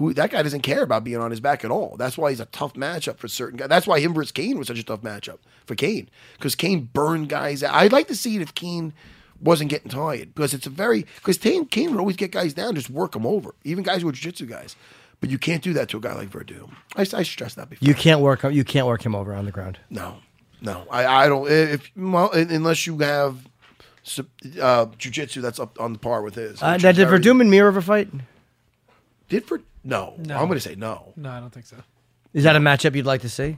who that guy doesn't care about being on his back at all. That's why he's a tough matchup for certain guys. That's why him versus Cain was such a tough matchup for Cain because Cain burned guys. out. I'd like to see it if Cain wasn't getting tired because it's a very because Cain, Cain would always get guys down, just work them over, even guys who are jiu-jitsu guys. But you can't do that to a guy like Werdum. I, I stressed that before. You can't work. You can't work him over on the ground. No, no, I, I don't. If well, unless you have uh, jujitsu that's up on the par with his. Uh, is did very- Werdum and Mir ever fight? Did for no? No. I'm going to say no. No, I don't think so. Is that a matchup you'd like to see?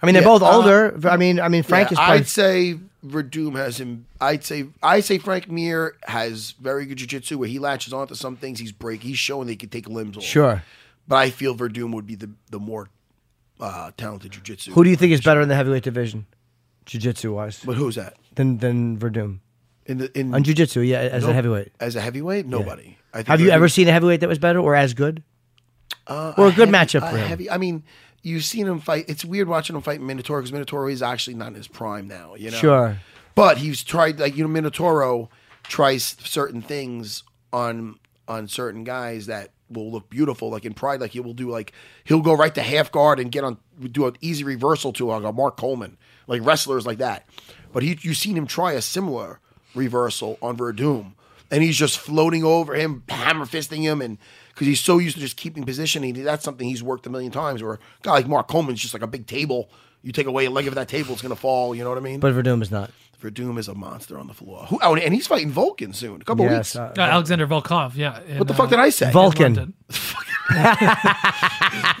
I mean, they're Yeah, both uh, older. I mean, I mean, Frank Yeah, is. Probably, I'd say Werdum has him. I'd say I say Frank Mir has very good jiu-jitsu where he latches onto some things. He's break. He's showing they can take limbs off. Sure. but I feel Werdum would be the the more uh, talented jujitsu. Who do you think is better in the heavyweight division, jiu-jitsu wise, But who's that than than Werdum in the in on jiu-jitsu? Yeah, as a heavyweight. As a heavyweight, nobody. I think Have you ever seen a heavyweight that was better or as good? Uh, Or a good heavy- matchup a for him. Heavy, I mean, you've seen him fight. It's weird watching him fight Minotauro because Minotauro is actually not in his prime now. You know, Sure. But he's tried like you know Minotauro tries certain things on on certain guys that will look beautiful. Like in Pride, like he will do like he'll go right to half guard and get on do an easy reversal to like a Mark Coleman, like wrestlers like that. But he you've seen him try a similar reversal on Werdum, and he's just floating over him, hammer fisting him, and because he's so used to just keeping position, he, that's something he's worked a million times. Where a guy like Mark Coleman's just like a big table. You take away a leg of that table, it's gonna fall. You know what I mean? But Werdum is not. Werdum is a monster on the floor. Who, oh, and he's fighting Vulcan soon. A couple Yes, weeks. uh, Uh, Alexander Volkov, yeah. in, what the uh, fuck did I say? Vulcan. London.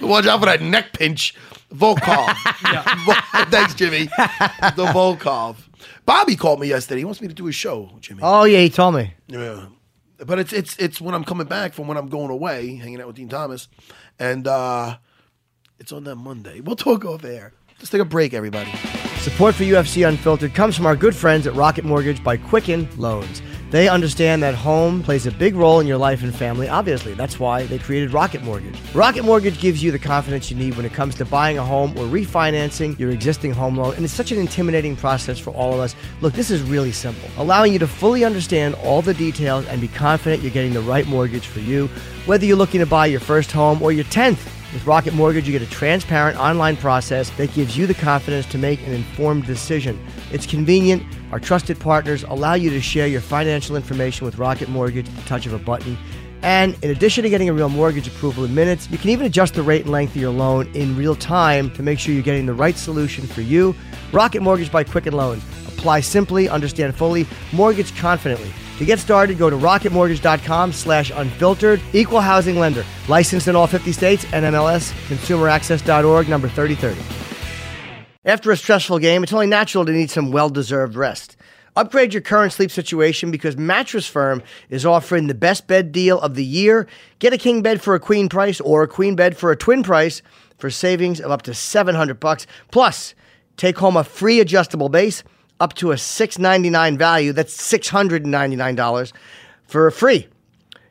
Watch out for that neck pinch. Volkov. Vol- Thanks, Jimmy. The Volkov. Bobby called me yesterday. He wants me to do a show, Jimmy. Oh yeah, he told me. Yeah. But it's it's it's when I'm coming back from when I'm going away, hanging out with Dean Thomas, and uh it's on that Monday. We'll talk off air. Let's take a break, everybody. Support for UFC Unfiltered comes from our good friends at Rocket Mortgage by Quicken Loans. They understand that home plays a big role in your life and family, obviously. That's why they created Rocket Mortgage. Rocket Mortgage gives you the confidence you need when it comes to buying a home or refinancing your existing home loan. And it's such an intimidating process for all of us. Look, this is really simple, allowing you to fully understand all the details and be confident you're getting the right mortgage for you, whether you're looking to buy your first home or your 10th. With Rocket Mortgage, you get a transparent online process that gives you the confidence to make an informed decision. It's convenient. Our trusted partners allow you to share your financial information with Rocket Mortgage at the touch of a button. And in addition to getting a real mortgage approval in minutes, you can even adjust the rate and length of your loan in real time to make sure you're getting the right solution for you. Rocket Mortgage by Quicken Loans. Apply simply, understand fully, mortgage confidently. To get started, go to rocketmortgage.com slash unfiltered. Equal housing lender. Licensed in all 50 states. NMLS. ConsumerAccess.org. Number 3030. After a stressful game, it's only natural to need some well-deserved rest. Upgrade your current sleep situation because Mattress Firm is offering the best bed deal of the year. Get a king bed for a queen price or a queen bed for a twin price for savings of up to 700 bucks. Plus, take home a free adjustable base up to a 699 value. That's $699 for free.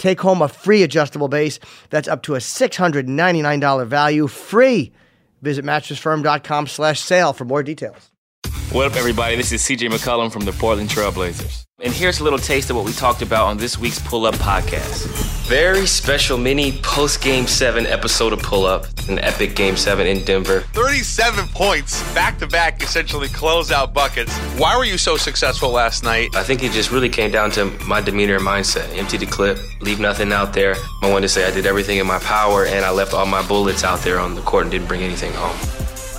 Take home a free adjustable base that's up to a $699 value free. Visit mattressfirm.com slash sale for more details. What up, everybody? This is CJ McCollum from the Portland Trailblazers. And here's a little taste of what we talked about on this week's Pull Up podcast. Very special mini post Game 7 episode of Pull Up, an epic Game 7 in Denver. 37 points, back to back, essentially closeout buckets. Why were you so successful last night? I think it just really came down to my demeanor and mindset. Empty the clip, leave nothing out there. I wanted to say I did everything in my power and I left all my bullets out there on the court and didn't bring anything home.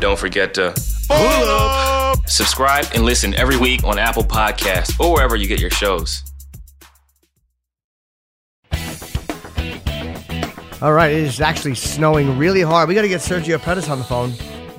Don't forget to pull up. Subscribe and listen every week on Apple Podcasts or wherever you get your shows. All right, it is actually snowing really hard. We got to get Sergio Pettis on the phone.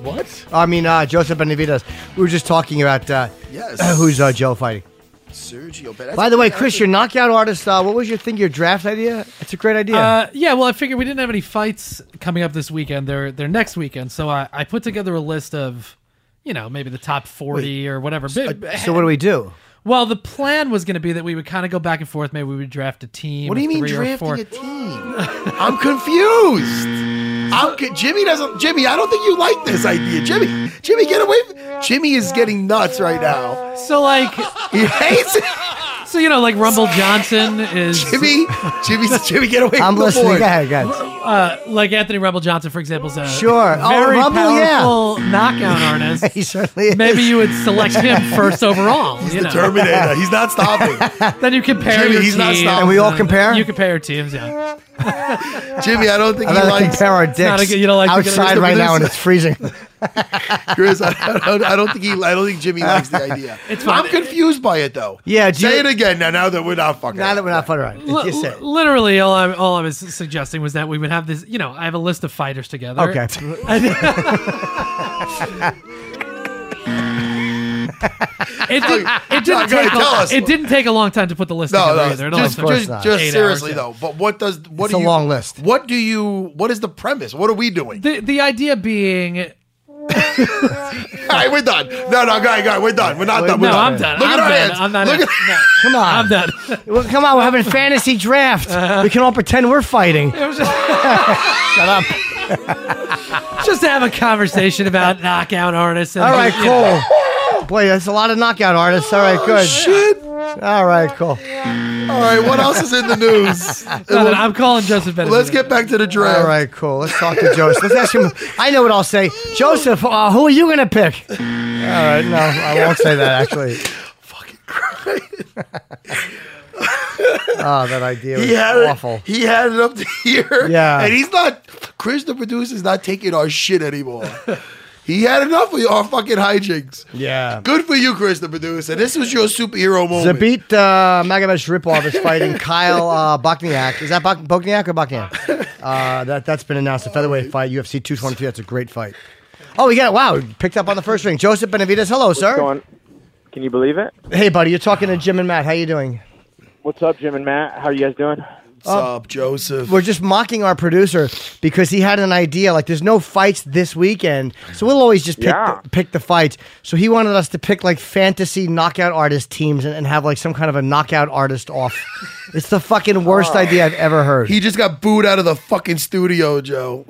What? I mean, uh, Joseph Benavidez. We were just talking about uh, Yes. who's uh, Joe fighting. Sergio. But By the way, Chris, your knockout artist. Uh, what was your thing? Your draft idea? It's a great idea. Uh, yeah, well, I figured we didn't have any fights coming up this weekend. They're they're next weekend, so I, I put together a list of, you know, maybe the top forty or whatever. so, Bi- uh, so what do we do? Well, the plan was going to be that we would kind of go back and forth. Maybe we would draft a team. What do you mean three drafting a team? I'm confused. I'm Jimmy doesn't. Jimmy, I don't think you like this idea. Jimmy, Jimmy, get away. From, Jimmy is getting nuts right now. So like, he hates it. So you know, like Rumble Johnson is Jimmy. Jimmy, Jimmy, get away I'm from the listening. board. Go ahead, guys. uh, like Anthony Rumble Johnson, for example, is a Sure. Oh, very Rumble, yeah. powerful knockout artist. he certainly is. Maybe you would select him first overall. He's you the know. Terminator. He's not stopping. Then you compare Jimmy, your he's not stopping. And we all compare? You compare your teams, yeah. Jimmy, I don't think I'd he likes. compare our dicks not a good- you don't like to outside right now, and it's freezing. Chris, I, I don't, I don't think he. I don't think Jimmy likes the idea. It's fine. I'm confused by it though. Yeah, Say you- it again now. Now that we're not fucking. now that we're not fun right, Li- just say it. Literally, all I'm all I was suggesting was that we would have this. You know, I have a list of fighters together. Okay. It, did, it, didn't go ahead, take. tell A, us. it didn't take a long time to put the list No, together no, either. It only just, took just, eight just hours, seriously yeah. though. But what does what It's do a you, long list. What do you? What is the premise? What are we doing? The the idea being All right, we're done. No, no, guy, guy, we're done. We're not done. We're no, done. I'm done. Look I'm at our done. hands. I'm not. Look at. no, Come on. I'm done. Well, come on, we're having a fantasy draft. Uh-huh. We can all pretend we're fighting. Just, Shut up. just to have a conversation about knockout artists. And, All right, you know, cool. Boy, that's a lot of knockout artists. All right, good. Shit. All right, cool. All right, what else is in the news? no, no, I'm calling Joseph Bennett. Let's get back to the draft. All right, cool. Let's talk to Joseph. Let's ask him. I know what I'll say. Joseph, uh, who are you going to pick? All right, no, I won't say that actually. Fucking Christ. Oh, that idea was He had awful. it. He had it up to here. Yeah. and he's not. Chris, the producer, is not taking our shit anymore. He had enough of our fucking hijinks. Yeah. Good for you, Chris, the producer. This was your superhero moment. Zabit uh, Magomedsharipov is fighting Kyle uh, Bochniak. Is that Bok- Bochniak or Bochniak? Uh, that, that's been announced. A featherweight fight, UFC 222. That's a great fight. Oh, we got it. Wow. Picked up on the first ring. Joseph Benavidez. Hello, sir. going? Can you believe it? Hey, buddy. You're talking to Jim and Matt. How you doing? What's up, Jim and Matt? How are you guys doing? What's up, Joseph? We're just mocking our producer because he had an idea. Like, there's no fights this weekend, so we'll always just pick Yeah. the, pick the fights. So he wanted us to pick like fantasy knockout artist teams and, and have like some kind of a knockout artist off. it's the fucking worst idea I've ever heard. He just got booed out of the fucking studio, Joe.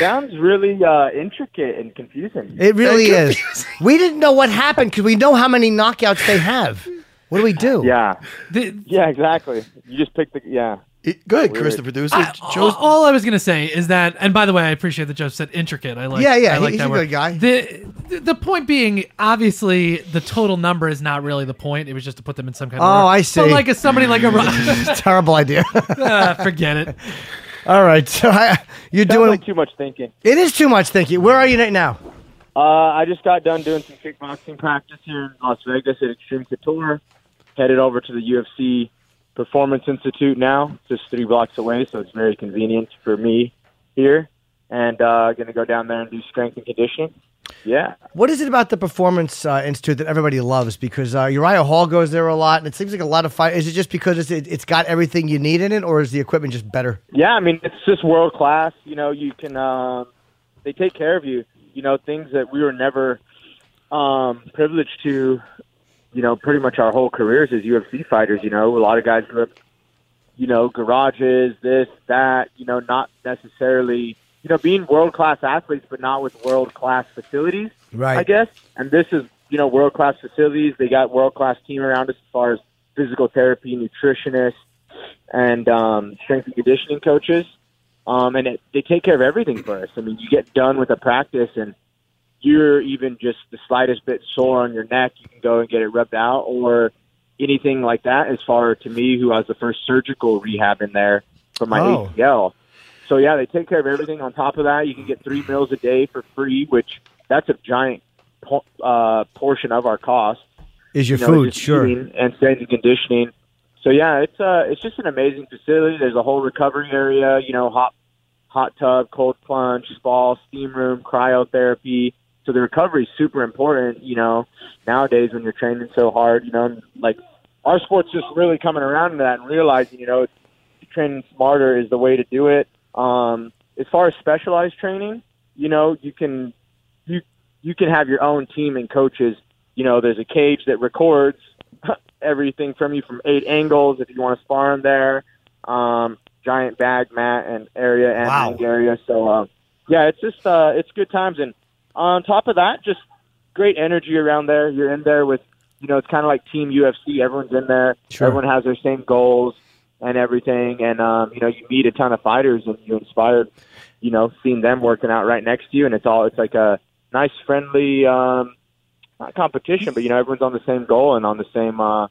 Sounds really uh, intricate and confusing. It really Thank is. We didn't know what happened because we know how many knockouts they have. What do we do? Yeah, The- yeah, exactly. You just picked the yeah. It- go ahead, Chris, the producer. I- all, all I was going to say is that, and by the way, I appreciate that Joe said intricate. I like. Yeah, yeah, I like he's that a word. good guy. The, the the point being, obviously, the total number is not really the point. It was just to put them in some kind of. Oh, order. I But see. like, as somebody like a, Terrible idea. Ah, forget it. All right, so I, you're Sounds doing. like too much thinking. it is too much thinking. Where are you right now? Uh, I just got done doing some kickboxing practice here in Las Vegas at Extreme Couture. Headed over to the UFC Performance Institute now, just three blocks away, so it's very convenient for me here. And uh, going to go down there and do strength and conditioning. yeah. What is it about the Performance uh, Institute that everybody loves? Because uh, Uriah Hall goes there a lot, and it seems like a lot of fight. Is it just because it's, it, it's got everything you need in it, or is the equipment just better? Yeah, I mean it's just world class. You know, you can um, they take care of you. You know, things that we were never um, privileged to. You know, pretty much our whole careers as UFC fighters. You know, a lot of guys grew up. You know, garages, this, that. You know, not necessarily. You know, being world class athletes, but not with world class facilities. Right. I guess. And this is, you know, world class facilities. They got world class team around us as far as physical therapy, nutritionists, and um, strength and conditioning coaches. Um, and it, they take care of everything for us. I mean, you get done with a practice and you're even just the slightest bit sore on your neck, you can go and get it rubbed out or anything like that. As far to me, who has the first surgical rehab in there for my Oh. ACL. So yeah, they take care of everything. On top of that, you can get three meals a day for free, which that's a giant po- uh, portion of our cost. Is your you know, food sure? and strength and conditioning. So yeah, it's uh it's just an amazing facility. There's a whole recovery area, you know, hot hot tub, cold plunge, spa, steam room, cryotherapy. So the recovery is super important, you know, nowadays when you're training so hard, you know, and like our sport's just really coming around to that and realizing, you know, training smarter is the way to do it. Um, as far as specialized training, you know, you can you you can have your own team and coaches. You know, there's a cage that records everything from you from eight angles if you want to spar in there. Um, giant bag mat and area and Wow. area. So uh, yeah, it's just uh, it's good times. And on top of that, just great energy around there. You're in there with you know it's kind of like Team UFC. Everyone's in there. Sure. Everyone has their same goals and everything. And um, you know you meet a ton of fighters and you're inspired. You know, seeing them working out right next to you, and it's all it's like a nice, friendly, um, not competition, but you know everyone's on the same goal and on the same uh,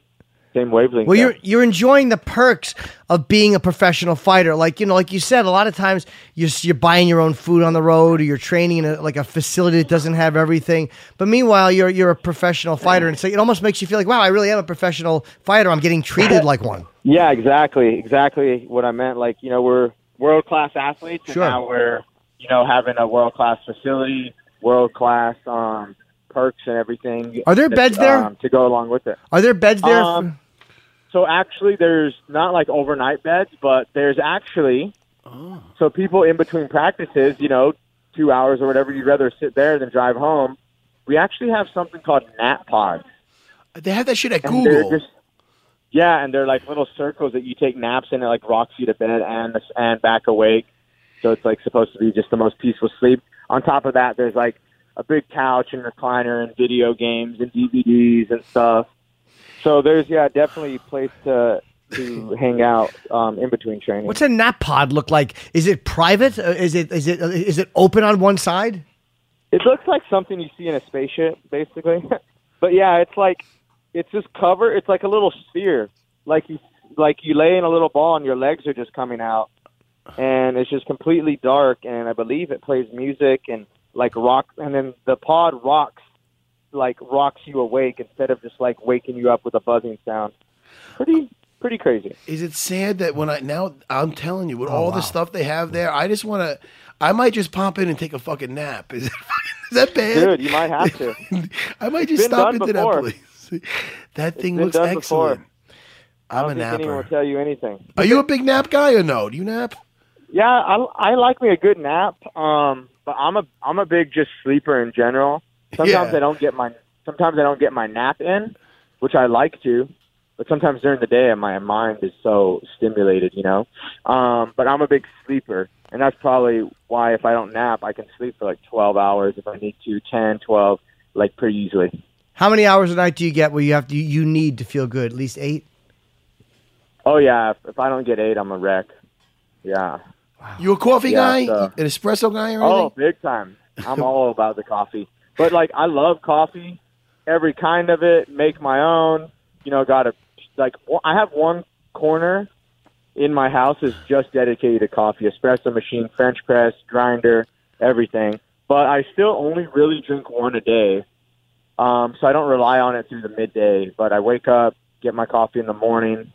same wavelength. Well, you're you're enjoying the perks of being a professional fighter. Like you know, like you said, a lot of times you're you're buying your own food on the road, or you're training in a, like a facility that doesn't have everything. But meanwhile, you're you're a professional fighter, and so it almost makes you feel like, wow, I really am a professional fighter. I'm getting treated like one. Yeah, exactly, exactly what I meant. Like you know, we're world class athletes, Sure. and now we're you know having a world class facility, world class um, perks and everything. Are there beds there? um, to go along with it? Are there beds there? Um, so actually, there's not like overnight beds, but there's actually oh. so people in between practices, you know, two hours or whatever, you'd rather sit there than drive home. We actually have something called nap pods. They have that shit at And Google. just- yeah, and they're like little circles that you take naps in. It like rocks you to bed and and back awake. So it's like supposed to be just the most peaceful sleep. On top of that, there's like a big couch and recliner and video games and DVDs and stuff. So there's yeah, definitely a place to to hang out um, in between training. What's a nap pod look like? Is it private? Uh, Is it is it uh, it open on one side? It looks like something you see in a spaceship, basically. but yeah, it's like it's just cover. It's like a little sphere, like you like you lay in a little ball and your legs are just coming out, and it's just completely dark. And I believe it plays music and like rock, and then the pod rocks, like rocks you awake instead of just like waking you up with a buzzing sound. Pretty pretty crazy. Is it sad that when I now I'm telling you with Oh, all wow. the stuff they have there, I just want to. I might just pop in and take a fucking nap. Is, it, is that bad? Dude, you might have to. I might just stop done into before. that place. That thing been looks done before. excellent. I I'm don't a think anyone will tell you anything. Are you a big nap guy or no? Do you nap? Yeah, I, I like me a good nap. Um, but I'm a I'm a big just sleeper in general. Sometimes Yeah. I don't get my sometimes I don't get my nap in, which I like to. But sometimes during the day, my mind is so stimulated, you know. Um, but I'm a big sleeper, and that's probably why if I don't nap, I can sleep for like 12 hours if I need to, 10, 12, like pretty easily. How many hours a night do you get where you have to you, you need to feel good? At least eight. Oh yeah, if, if I don't get eight, I'm a wreck. Yeah. You a coffee Yeah, guy? so- An espresso guy or Oh, big time. I'm all about the coffee. But like I love coffee, every kind of it, make my own. You know, got a like I have one corner in my house is just dedicated to coffee, espresso machine, French press, grinder, everything. But I still only really drink one a day. Um, so I don't rely on it through the midday, but I wake up, get my coffee in the morning,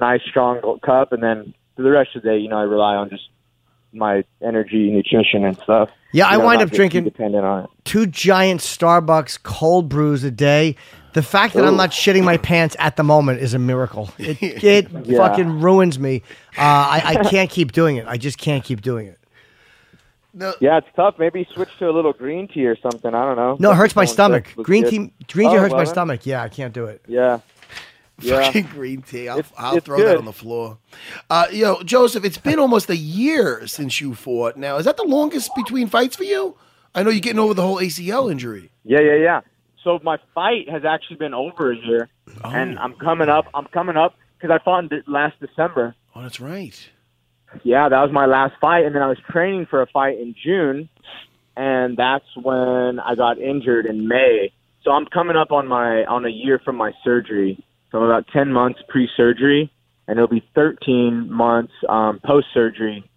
nice strong cup, and then for the rest of the day, you know, I rely on just my energy, nutrition, and stuff. Yeah, I know, wind up drinking- dependent on it. Two giant Starbucks cold brews a day. The fact that I'm not shitting my pants at the moment is a miracle. It, it Yeah. fucking ruins me. Uh, I, I can't keep doing it. I just can't keep doing it. No. Yeah, it's tough. Maybe switch to a little green tea or something. I don't know. No, it hurts my stomach. Green good. tea, green tea Oh, hurts my stomach. Yeah, I can't do it. Yeah. Yeah. Fucking green tea. I'll, It's- I'll it's throw that on the floor. Uh, yo, Joseph, it's been almost a year since you fought. Now, is that the longest between fights for you? I know you're getting over the whole ACL injury. Yeah, yeah, yeah. So my fight has actually been over a year, Oh. and I'm coming up. I'm coming up because I fought in last December. Oh, that's right. Yeah, that was my last fight, and then I was training for a fight in June, and that's when I got injured in May. So I'm coming up on my on a year from my surgery. So I'm about ten months pre-surgery, and it'll be 13 months um, post-surgery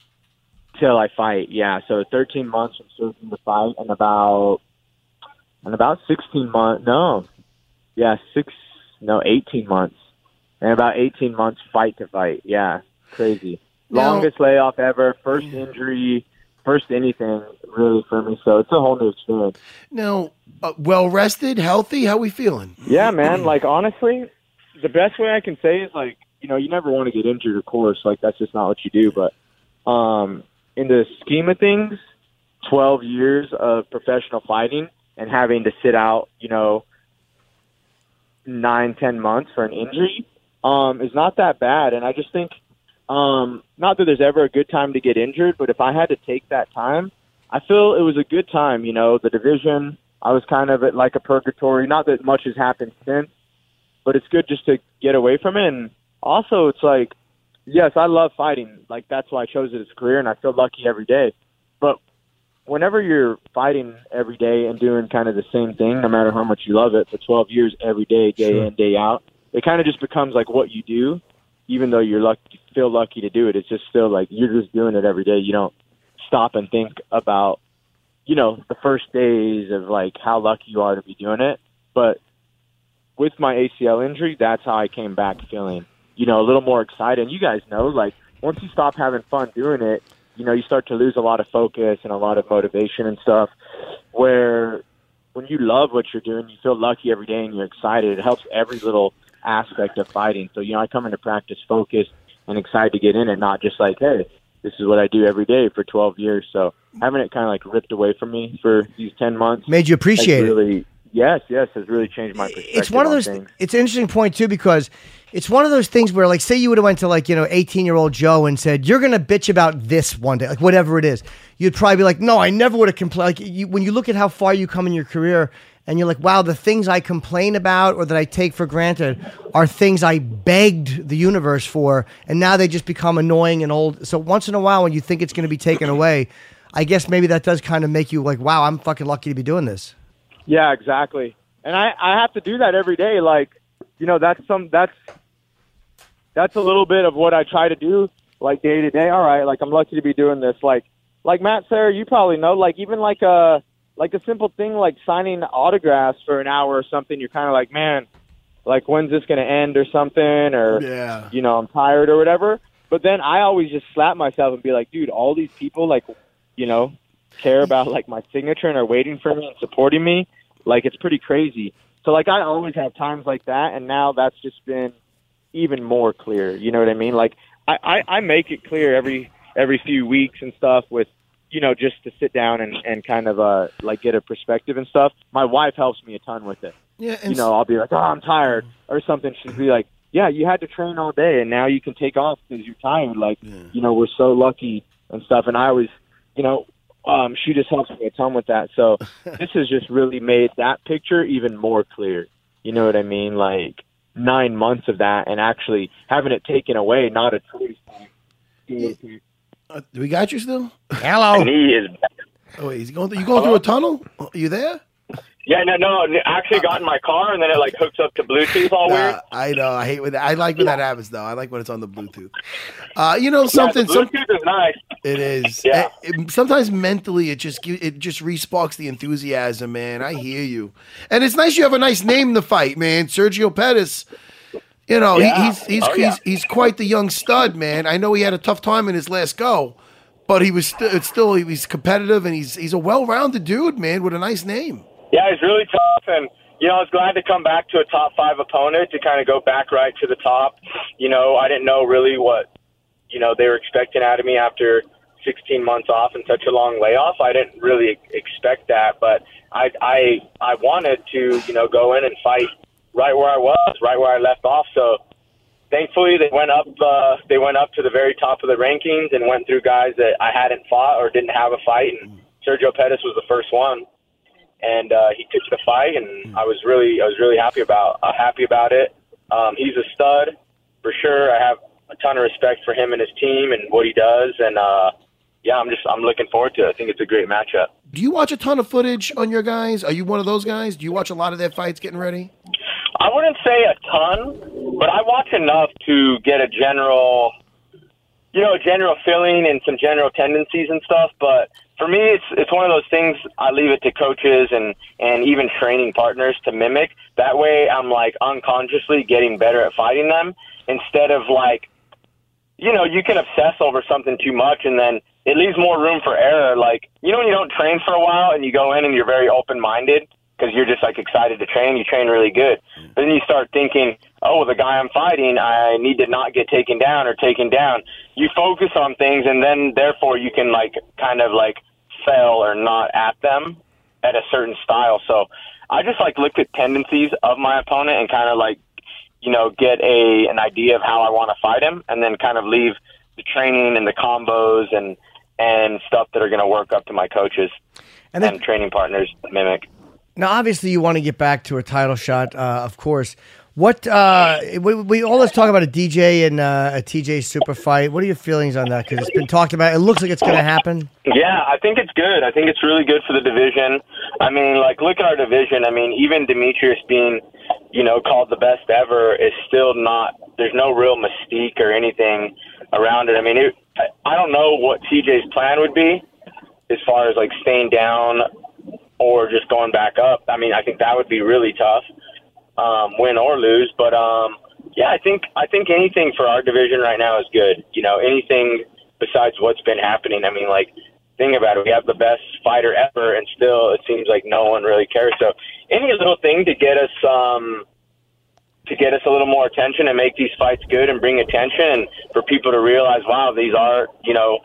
till I fight. Yeah, so 13 months from surgery to fight, and about and about 16 months. No, yeah, six no 18 months, and about 18 months fight to fight. Yeah, crazy. Now- Longest layoff ever, first injury, first anything really for me. So it's a whole new experience. Now, uh, well rested, healthy. How we feeling? Yeah, man. Like honestly, the best way I can say is like you know you never want to get injured, of course. Like that's just not what you do. But um, in the scheme of things, twelve years of professional fighting and having to sit out, you know, nine ten months for an injury um, is not that bad. And I just think, um, not that there's ever a good time to get injured, but if I had to take that time, I feel it was a good time. You know, the division. I was kind of at like a purgatory. Not that much has happened since, but it's good just to get away from it. And also, it's like, yes, I love fighting. Like that's why I chose it as a career, and I feel lucky every day. But whenever you're fighting every day and doing kind of the same thing, no matter how much you love it, for 12 years, every day, day Sure. in, day out, it kind of just becomes like what you do. Even though you're lucky, feel lucky to do it, it's just still like you're just doing it every day. You don't stop and think about, you know, the first days of like how lucky you are to be doing it. But with my ACL injury, that's how I came back feeling, you know, a little more excited. And you guys know, like, once you stop having fun doing it, you know, you start to lose a lot of focus and a lot of motivation and stuff. Where when you love what you're doing, you feel lucky every day and you're excited. It helps every little aspect of fighting. So, you know, I come into practice focused and excited to get in it, not just like, hey, this is what I do every day for 12 years. So having it kind of like ripped away from me for these 10 months Made you appreciate has it. Yes, yes, has really changed my perspective. it's one of those things. it's an interesting point too because it's one of those things where like say you would have went to like you know 18 year old joe and said you're gonna bitch about this one day like whatever it is you'd probably be like no i never would have complained like you, when you look at how far you come in your career and you're like wow the things i complain about or that i take for granted are things i begged the universe for and now they just become annoying and old so once in a while when you think it's going to be taken away i guess maybe that does kind of make you like wow i'm fucking lucky to be doing this Yeah, exactly. And I, I have to do that every day. Like, you know, that's some that's that's a little bit of what I try to do, like day to day. All right, like I'm lucky to be doing this. Like, like Matt, Serra, you probably know. Like even like a like a simple thing like signing autographs for an hour or something. You're kind of like, man, like when's this going to end or something? Or Yeah. you know, I'm tired or whatever. But then I always just slap myself and be like, dude, all these people like, you know, care about like my signature and are waiting for me and supporting me. Like it's pretty crazy. So like I always have times like that, and now that's just been even more clear. You know what I mean? Like I, I, I make it clear every every few weeks and stuff with you know just to sit down and and kind of uh like get a perspective and stuff. My wife helps me a ton with it. Yeah, You know, I'll be like, oh, I'm tired or something. She'll be like, yeah, you had to train all day and now you can take off because you're tired. Like, you know, we're so lucky and stuff. And I always, you know, um, she just helps me a ton with that. So this has just really made that picture even more clear. You know what I mean? Like nine months of that and actually having it taken away, not a choice. Uh, do we got you still? Hello. He is. Oh, wait, is he going? Through, you going through a tunnel? Are you there? Yeah, no, no. I actually got in my car and then it like hooks up to Bluetooth all weird. I know. I hate when that. I like when that happens, though. I like when it's on the Bluetooth. Uh, you know something. Yeah, the some, Bluetooth is nice. it is. Yeah. It- it- sometimes mentally, it just it just resparks the enthusiasm, man. I hear you, and it's nice you have a nice name to fight, man. Sergio Pettis. You know, he, he's he's, Oh, yeah. he's he's quite the young stud, man. I know he had a tough time in his last go, but he was st- it's still he was competitive and he's he's a well-rounded dude, man, with a nice name. Yeah, he's really tough, and you know, I was glad to come back to a top five opponent to kind of go back right to the top. You know, I didn't know really what you know they were expecting out of me after 16 months off and such a long layoff. I didn't really expect that, but I I I wanted to you know go in and fight right where I was, right where I left off. So thankfully they went up uh, they went up to the very top of the rankings and went through guys that I hadn't fought or didn't have a fight and Sergio Pettis was the first one and uh, he took the fight and I was really I was really happy about uh, happy about it um, he's a stud for sure I have a ton of respect for him and his team and what he does and uh, yeah I'm just I'm looking forward to it I think it's a great matchup Do you watch a ton of footage on your guys? Are you one of those guys? Do you watch a lot of their fights getting ready? I wouldn't say a ton, but I watch enough to get a general, you know, a general feeling and some general tendencies and stuff. But for me, it's it's one of those things. I leave it to coaches and and even training partners to mimic. That way, I'm like unconsciously getting better at fighting them instead of like, you know, you can obsess over something too much and then it leaves more room for error. Like, you know, when you don't train for a while and you go in and you're very open minded because you're just like excited to train. You train really good. Mm. But then you start thinking, oh, the guy I'm fighting, I need to not get taken down or taken down. You focus on things, and then therefore you can like kind of like fail or not at them at a certain style. So I just like look at tendencies of my opponent and kind of like you know get a an idea of how I want to fight him, and then kind of leave the training and the combos and and stuff that are going to work up to my coaches And and, then- training partners mimic. Now, obviously, you want to get back to a title shot, uh, of course. What uh, we, we all let's talk about a DJ and uh, a TJ super fight. What are your feelings on that? Because it's been talked about. It looks like it's going to happen. Yeah, I think it's good. I think it's really good for the division. I mean, like, look at our division. I mean, even Demetrious being, you know, called the best ever is still not, there's no real mystique or anything around it. I mean, it, I don't know what TJ's plan would be as far as, like, staying down or just going back up. I mean, I think that would be really tough, um, win or lose. But, um, yeah, I think I think anything for our division right now is good. You know, anything besides what's been happening. I mean, like think about it. We have the best fighter ever, and still it seems like no one really cares. So any little thing to get us um, to get us a little more attention and make these fights good and bring attention, and for people to realize, wow, these are you know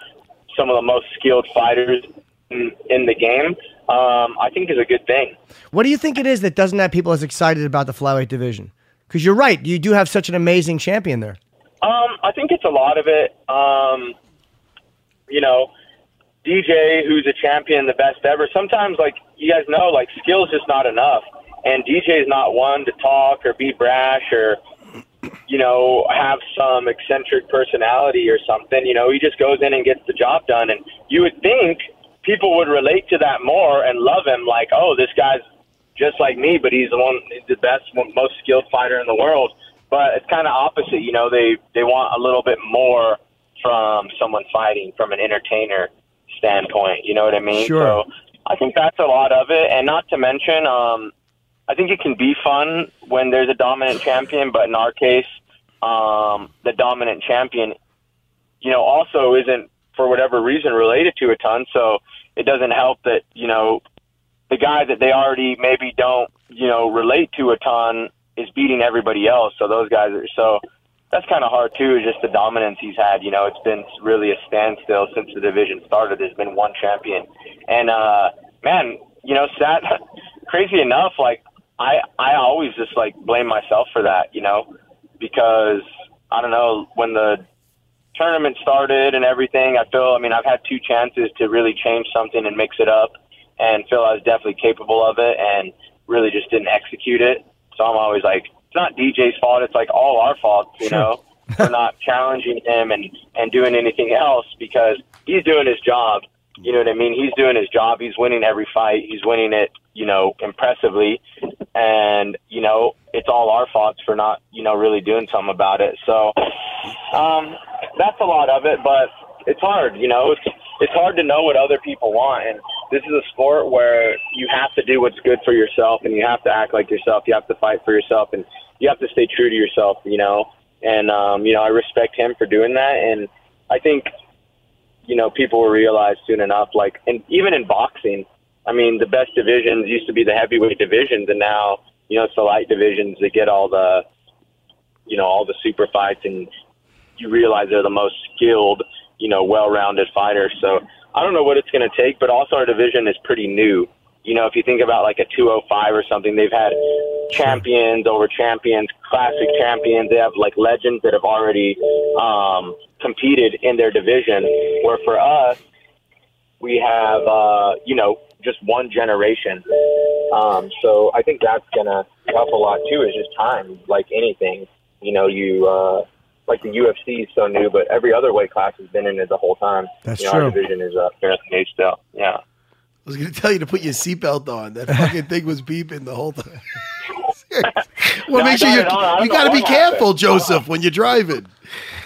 some of the most skilled fighters in, in the game. Um, I think is a good thing. What do you think it is that doesn't have people as excited about the flyweight division? Because you're right, you do have such an amazing champion there. Um, I think it's a lot of it. Um, you know, DJ, who's a champion, the best ever. Sometimes, like you guys know, like skill's just not enough, and DJ's not one to talk or be brash or you know have some eccentric personality or something. You know, he just goes in and gets the job done, and you would think people would relate to that more and love him. Like, oh, this guy's just like me, but he's the one, he's the best, most skilled fighter in the world. But it's kind of opposite. You know, they they want a little bit more from someone fighting from an entertainer standpoint. You know what I mean? Sure. So I think that's a lot of it, and not to mention, um, I think it can be fun when there's a dominant champion. But in our case, um, the dominant champion, you know, also isn't for whatever reason related to a ton. So it doesn't help that you know the guy that they already maybe don't you know relate to a ton is beating everybody else. So those guys are so that's kind of hard too. Is just the dominance he's had. You know, it's been really a standstill since the division started. There's been one champion, and uh, man, you know, sad. crazy enough, like I I always just like blame myself for that. You know, because I don't know when the tournament started and everything. I feel. I mean, I've had two chances to really change something and mix it up, and feel I was definitely capable of it, and really just didn't execute it. So I'm always like, it's not DJ's fault. It's like all our faults, you Sure. know, for not challenging him and and doing anything else because he's doing his job. You know what I mean? He's doing his job. He's winning every fight. He's winning it, you know, impressively. And, you know, it's all our faults for not, you know, really doing something about it. So, um, that's a lot of it, but it's hard, you know, it's, it's hard to know what other people want. And this is a sport where you have to do what's good for yourself and you have to act like yourself. You have to fight for yourself and you have to stay true to yourself, you know? And, um, you know, I respect him for doing that. And I think you know, people will realize soon enough. Like, and even in boxing, I mean, the best divisions used to be the heavyweight divisions, and now you know it's the light divisions that get all the, you know, all the super fights, and you realize they're the most skilled, you know, well-rounded fighters. So I don't know what it's going to take, but also our division is pretty new. You know, if you think about like a 205 or something, they've had champions over champions, classic champions. They have like legends that have already um, competed in their division. Where for us, we have uh, you know just one generation. Um, so I think that's gonna help a lot too. Is just time, like anything. You know, you uh, like the UFC is so new, but every other weight class has been in it the whole time. That's you know, true. Our division is uh, fairly new still. Yeah. I was going to tell you to put your seatbelt on. That fucking thing was beeping the whole time. well, No, make sure you. You got to be careful, happened. Joseph, when you're driving.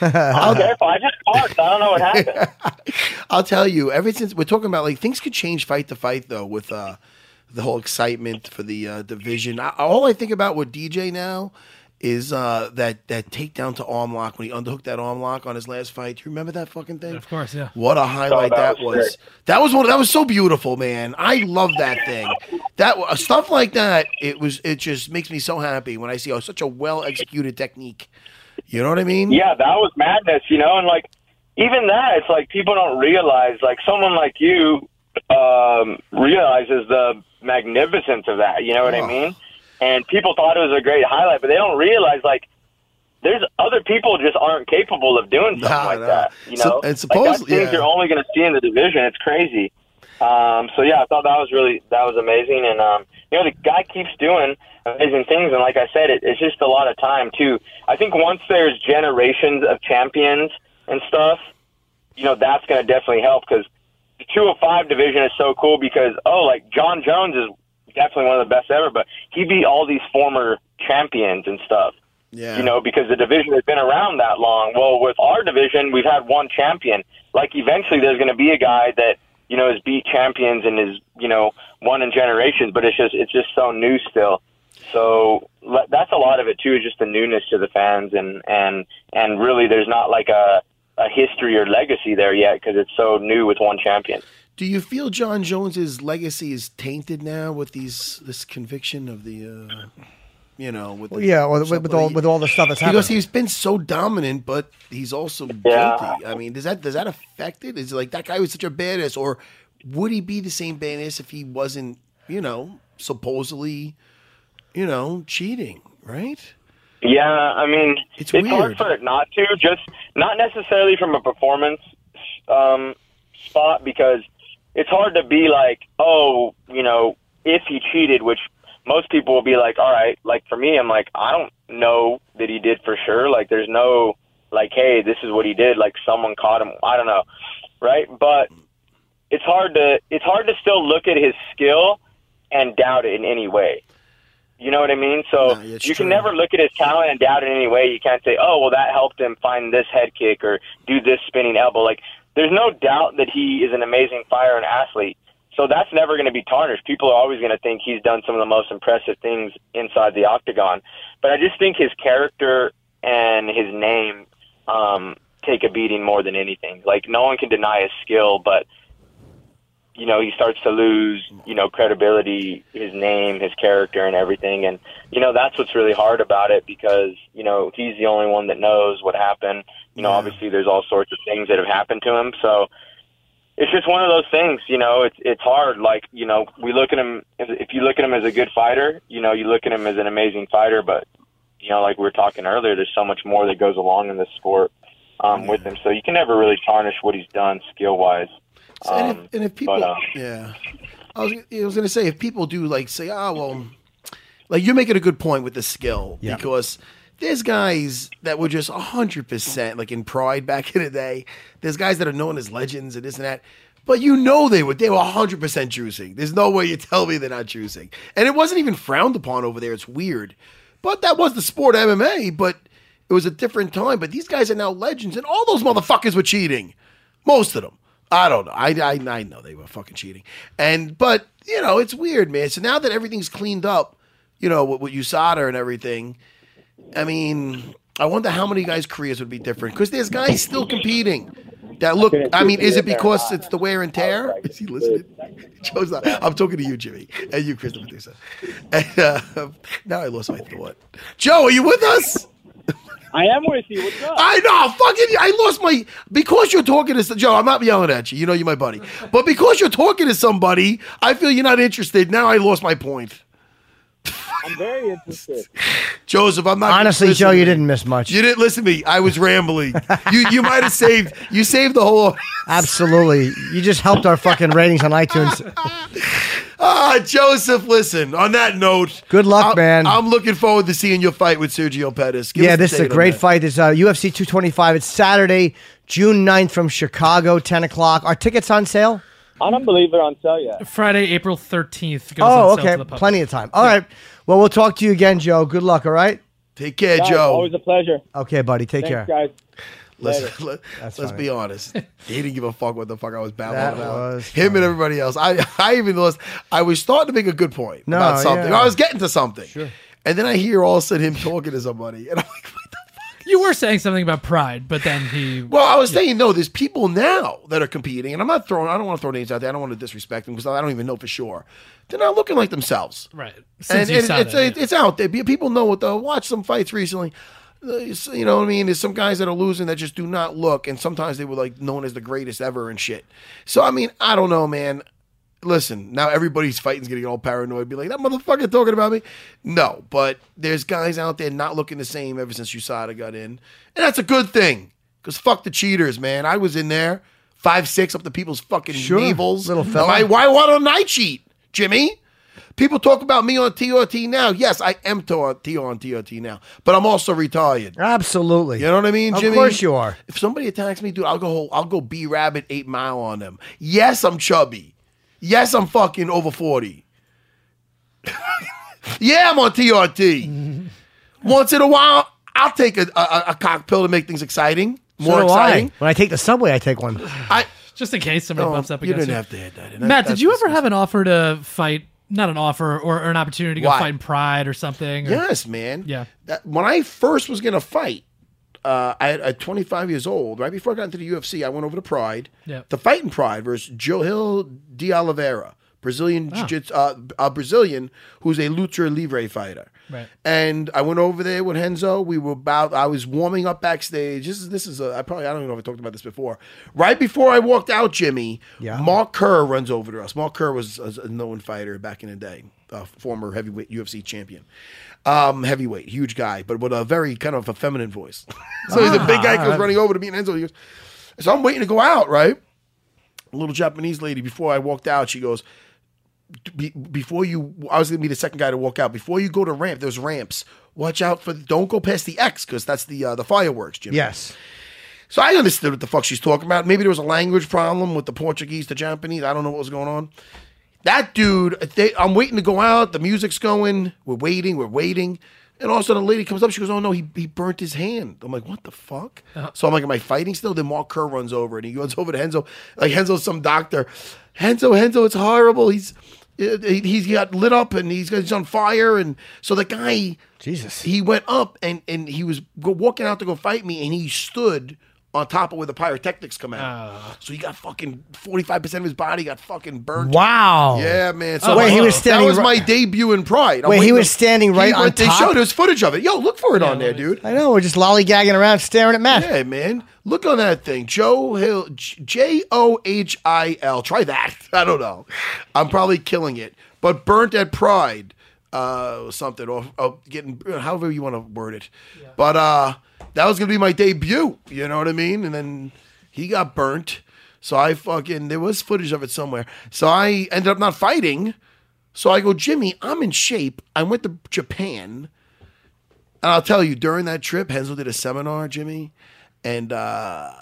I'm careful. I just parked. I don't know what happened. I'll tell you. Ever since we're talking about like things could change fight to fight though with uh the whole excitement for the uh, division. I, all I think about with DJ now is uh that that takedown to arm lock when he underhooked that arm lock on his last fight. Do you remember that fucking thing? Of course, yeah. What a highlight Oh, that, that was! was That was one. That was so beautiful, man. I love that thing. That uh, stuff like that. It was. It just makes me so happy when I see oh, such a well executed technique. You know what I mean? Yeah, that was madness, you know, and like even that, it's like people don't realize, like someone like you um, realizes the magnificence of that. You know what I mean? And people thought it was a great highlight, but they don't realize like there's other people just aren't capable of doing something Nah, like nah. that. You So- know, and like that's suppose- things yeah. you're only going to see in the division. It's crazy. Um, so yeah, I thought that was really that was amazing, and um, you know the guy keeps doing amazing things, and like I said, it, it's just a lot of time too. I think once there's generations of champions and stuff, you know that's going to definitely help because the 205 division is so cool because oh, like Jon Jones is definitely one of the best ever, but he beat all these former champions and stuff. Yeah. You know, because the division has been around that long. Well, with our division, we've had one champion. Like eventually, there's going to be a guy that you know has beat champions and is you know won in generations, but it's just it's just so new still. So that's a lot of it too, is just the newness to the fans, and and and really, there's not like a a history or legacy there yet because it's so new with one champion. Do you feel Jon Jones's legacy is tainted now with these this conviction of the, uh, you know, with Well, the, yeah, with, with, with all with all the stuff that's happened. because he's been so dominant, but he's also Yeah. guilty. I mean, does that does that affect it? Is it like that guy was such a badass, or would he be the same badass if he wasn't, you know, supposedly, you know, cheating? Right? Yeah, I mean, It's hard weird. for it not to. Just not necessarily from a performance um, spot because it's hard to be like, oh, you know, if he cheated, which most people will be like, all right. Like for me, I'm like, I don't know that he did for sure. Like, there's no like, hey, this is what he did. Like someone caught him. I don't know, right? But it's hard to it's hard to still look at his skill and doubt it in any way. You know what I mean? So No, you true. can never look at his talent and doubt it in any way. You can't say, "Oh, well, that helped him find this head kick or do this spinning elbow." Like, there's no doubt that he is an amazing fighter and athlete. So that's never going to be tarnished. People are always going to think he's done some of the most impressive things inside the octagon. But I just think his character and his name um, take a beating more than anything. Like, no one can deny his skill, but you know, he starts to lose, you know, credibility, his name, his character, and everything. And, you know, that's what's really hard about it because, you know, he's the only one that knows what happened. You know, obviously there's all sorts of things that have happened to him. So it's just one of those things, you know, it's, it's hard. Like, you know, we look at him, if, you look at him as a good fighter, you know, you look at him as an amazing fighter, but, you know, like we were talking earlier, there's so much more that goes along in this sport um, with him. So you can never really tarnish what he's done skill wise. So, and, if, and if people, but, uh, yeah, I was, I was going to say if people do like say, oh well, like you're making a good point with the skill Yeah. because there's guys that were just hundred percent like in Pride back in the day. There's guys that are known as legends and this and that. But you know they were they were hundred percent juicing. There's no way you tell me they're not juicing. And it wasn't even frowned upon over there. It's weird. But that was the sport of MMA, but it was a different time. But these guys are now legends, and all those motherfuckers were cheating. Most of them. I don't know. I, I, I know they were fucking cheating. And but you know, it's weird, man. So now that everything's cleaned up, you know, with, with USADA and everything, I mean, I wonder how many guys' careers would be different. Because there's guys still competing. That look. I mean, is it because it's the wear and tear? Is he listening? Joe's not. I'm talking to you, Jimmy, and you, Christopher Medusa. And, uh, now I lost my thought. Joe, are you with us? I am with you. What's up? I know, fucking. I lost my because you're talking to Joe. I'm not yelling at you. You know you're my buddy, but because you're talking to somebody, I feel you're not interested. Now I lost my point. I'm very interested. Joseph, I'm not Honestly, Joe, you didn't miss much. You didn't listen to me. I was rambling. you you might have saved. You saved the whole. Absolutely. You just helped our fucking ratings on iTunes. Ah, Joseph, listen. On that note, Good luck, I'm, man. I'm looking forward to seeing your fight with Sergio Pettis. Give yeah, this is a great that. fight. It's uh, UFC 225. It's Saturday, June 9th from Chicago, 10 o'clock. Are tickets on sale? I don't believe it on sale yet. Friday, April 13th. Goes Oh, on sale okay. to the. Plenty of time. All right. Well, we'll talk to you again, Joe. Good luck, all right? Take care, Guys, Joe. Always a pleasure. Okay, buddy. Take Thanks, care. guys. Let's let, That's let's be honest. He didn't give a fuck what the fuck I was babbling That about. was Him and everybody else. I I even lost. I was starting to make a good point No, about something. yeah. I was getting to something. Sure. And then I hear all of a sudden him talking to somebody, and I'm like, You were saying something about pride, but then he. Well, I was saying no. There's people now that are competing, and I'm not throwing. I don't want to throw names out there. I don't want to disrespect them because I don't even know for sure. They're not looking like themselves. Right. And, Since and said it's, it, it's out there. People know what. They'll watch some fights recently. Uh, You know what I mean? There's some guys that are losing that just do not look, and sometimes they were like known as the greatest ever and shit. So I mean, I don't know, man. Listen, now everybody's fighting's gonna get all paranoid, be like that motherfucker talking about me. No, but there's guys out there not looking the same ever since USADA got in, and that's a good thing. Cause fuck the cheaters, man. I was in there, five six up to people's fucking Sure, navels. little fella. Why, why, why don't I cheat, Jimmy? People talk about me on TRT now. Yes, I am T on TRT now, but I'm also retired. Absolutely. You know what I mean, Jimmy? Of course you are. If somebody attacks me, dude, I'll go. I'll go B Rabbit Eight Mile on them. Yes, I'm chubby. Yes, I'm fucking over forty. yeah, I'm on TRT. Once in a while, I'll take a, a, a cock pill to make things exciting, more So do I. exciting. When I take the subway, I take one. I just in case somebody oh, No, bumps up you against didn't you. have to hit that in. That- Matt, did that's you ever have an offer to fight? Not an offer or, or an opportunity to go Why? fight in Pride or something? or- Yes, man. Yeah. That, when I first was gonna fight, uh, I, at 25 years old, right before I got into the UFC, I went over to Pride Yeah. to fight in Pride versus Johil de Oliveira, Brazilian Ah. jiu-jitsu, uh, a Brazilian who's a luta livre fighter. Right. And I went over there with Renzo. We were about. I was warming up backstage. This is this is. A, I probably I don't even know if I talked about this before. Right before I walked out, Jimmy. Yeah. Mark Kerr runs over to us. Mark Kerr was a, a known fighter back in the day, a former heavyweight UFC champion. Um, heavyweight, huge guy, but with a very kind of a feminine voice. so he's a big guy. Comes Ah. running over to me and Renzo. He goes, so I'm waiting to go out, right? A little Japanese lady. Before I walked out, she goes, be, before you, I was gonna be the second guy to walk out. Before you go to ramp, there's ramps. Watch out for. Don't go past the X because that's the uh, the fireworks, Jimmy. Yes. So I understood what the fuck she's talking about. Maybe there was a language problem with the Portuguese the Japanese. I don't know what was going on. That dude, they, I'm waiting to go out. The music's going. We're waiting. We're waiting. And all of a sudden, a lady comes up. She goes, "Oh no, he, he burnt his hand." I'm like, "What the fuck?" Uh-huh. So I'm like, "Am I fighting still?" Then Mark Kerr runs over and he goes over to Renzo, like Renzo's some doctor. Renzo, Renzo, it's horrible. He's he- he's got lit up and he's he's on fire. And so the guy, Jesus, he went up and and he was walking out to go fight me, and he stood on top of where the pyrotechnics come out. So he got fucking 45 percent of his body got fucking burnt. Wow. Yeah, man. Oh, So wait, he was standing. that standing was ri- my debut in Pride. I'm Wait, he was to- standing right on They top? showed there's footage of it. Yo, look for it on there, dude. I know. We're just lollygagging around staring at Matt. Yeah, man. Look on that thing. Johil, J O H I L. Try that. I don't know. I'm probably killing it. But burnt at Pride, uh, something, or, or getting, however you want to word it. But uh, that was going to be my debut. You know what I mean? And then he got burnt. So I fucking, there was footage of it somewhere. So I ended up not fighting. So I go, Jimmy, I'm in shape. I went to Japan. And I'll tell you, during that trip, Renzo did a seminar, Jimmy, and uh,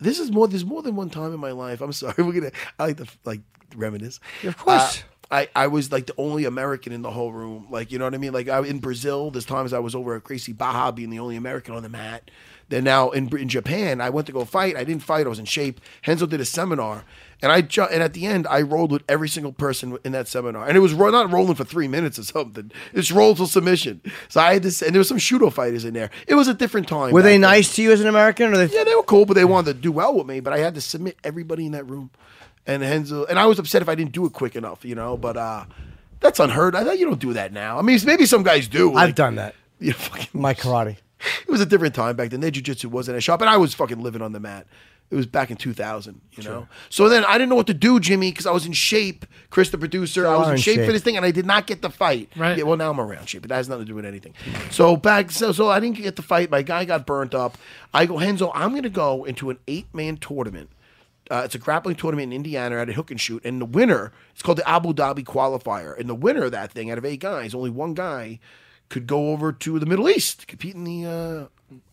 this is more. There's more than one time in my life. I'm sorry. We're gonna. I like to like reminisce. Of course. Uh, I, I was like the only American in the whole room. Like, you know what I mean? Like, I, in Brazil, there's times I was over at Gracie Barra being the only American on the mat. Then now in in Japan, I went to go fight. I didn't fight. I was in shape. Renzo did a seminar, and I and at the end, I rolled with every single person in that seminar, and it was ro- not rolling for three minutes or something. It's rolled till submission. So I had this, and there was some judo fighters in there. It was a different time. Were they then. nice to you as an American? Or they Yeah, they were cool, but they wanted to do well with me. But I had to submit everybody in that room, and Renzo, and I was upset if I didn't do it quick enough, you know. But uh, that's unheard. I thought you don't do that now. I mean, maybe some guys do. I've like- done that. You fucking My karate. it was a different time back then. Their jiu-jitsu wasn't as sharp, and I was fucking living on the mat. It was back in 2000, you know. So then I didn't know what to do, Jimmy, because I was in shape. Chris, the producer, I was in in shape, for this thing, and I did not get the fight. Right. Yeah, well, now I'm around shape, but that has nothing to do with anything. So back, so so I didn't get the fight. My guy got burnt up. I go, Renzo, I'm going to go into an eight-man tournament. Uh, it's a grappling tournament in Indiana at a hook and shoot, and the winner it's called the Abu Dhabi qualifier. And the winner of that thing, out of eight guys, only one guy could go over to the Middle East compete in the uh,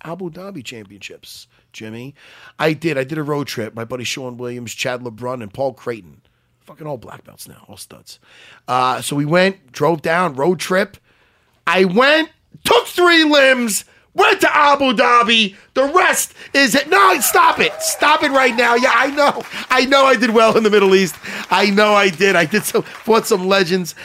Abu Dhabi championships. Jimmy, I did. I did a road trip. My buddy Sean Williams, Chad LeBrun, and Paul Creighton, fucking all black belts now, all studs. Uh, so we went, drove down, road trip. I went, took three limbs, went to Abu Dhabi. The rest is it. No, stop it. Stop it right now. Yeah, I know. I know I did well in the Middle East. I know I did. I did some, fought some legends.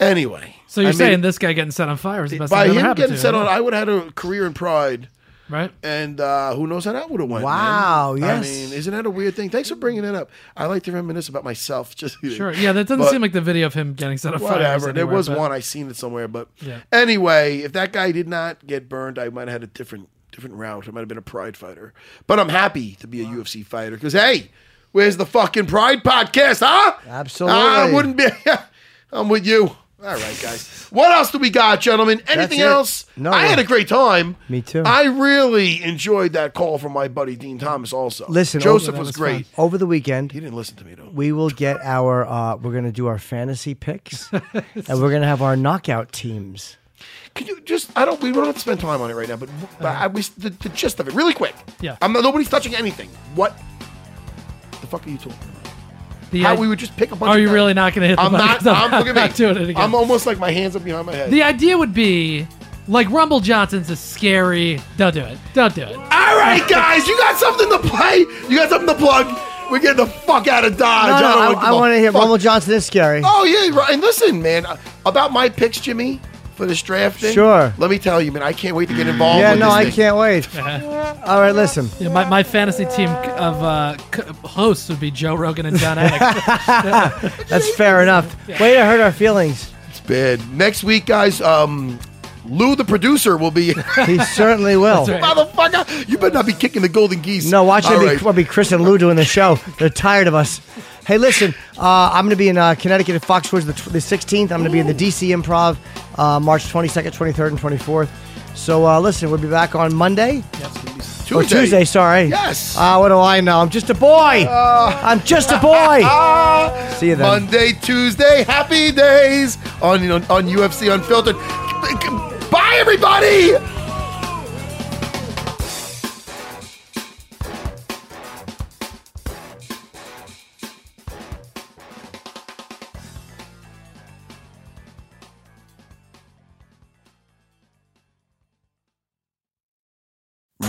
Anyway. So you're I mean, saying this guy getting set on fire is the best by thing that ever him happened getting to set on, I would have had a career in Pride. Right? And uh, who knows how that would have went? Wow, man. yes. I mean, isn't that a weird thing? Thanks for bringing it up. I like to reminisce about myself. Just Sure. Yeah, that doesn't But- seem like the video of him getting set on fire. is Whatever. There was but- one I seen it somewhere, but Yeah. anyway, if that guy did not get burned, I might have had a different different route. I might have been a Pride fighter. But I'm happy to be a UFC fighter because hey, where's the fucking Pride podcast, huh? Absolutely. I wouldn't be. I'm with you. All right, guys. What else do we got, gentlemen? Anything else? No. I had a great time. Me too. I really enjoyed that call from my buddy Dean Thomas. Also, Listen, Joseph over, was great. Over the weekend, He didn't listen to me though. we will get our. Uh, we're going to do our fantasy picks, and we're going to have our knockout teams. Can you just? I don't. We don't have to spend time on it right now, but, but I, we, the, the gist of it, really quick. Yeah. I'm not. Nobody's touching anything. What the fuck are you talking about? The How i- we would just pick a bunch. Are of you guys. really not going to hit the I'm button? not. 'Cause I'm I'm, look at not doing it again. I'm almost like my hands up behind my head. The idea would be like Rumble Johnson's a scary. Don't do it. Don't do it. All right, guys, you got something to play. You got something to plug. We're getting the fuck out of Dodge. No, no, don't I, give I a want to hear fuck. Rumble Johnson is scary. Oh yeah, right. And listen, man, uh, about my picks, Jimmy, for this draft thing. Sure. Let me tell you, man, I can't wait to get involved. yeah, with no, this I thing. can't wait. All right, listen. Yeah, my, my fantasy team of uh, hosts would be Joe Rogan and Jon Anik. That's fair enough. Way to hurt our feelings. It's bad. Next week, guys, um, Lou, the producer, will be. He certainly will. Right. Motherfucker, you better not be kicking the golden geese. No, watch it. All Be, be Chris and Lou doing the show. They're tired of us. Hey, listen, uh, I'm going to be in uh, Connecticut at Foxwoods the, tw- the 16th. I'm going to be in the DC Improv uh, March 22nd, 23rd, and 24th. So uh, listen, we'll be back on Monday. Tuesday. Or Tuesday, sorry. Yes. Uh, what do I know? I'm just a boy. I'm just a boy. See you then. Monday, Tuesday, happy days on on, on UFC Unfiltered. Bye, everybody.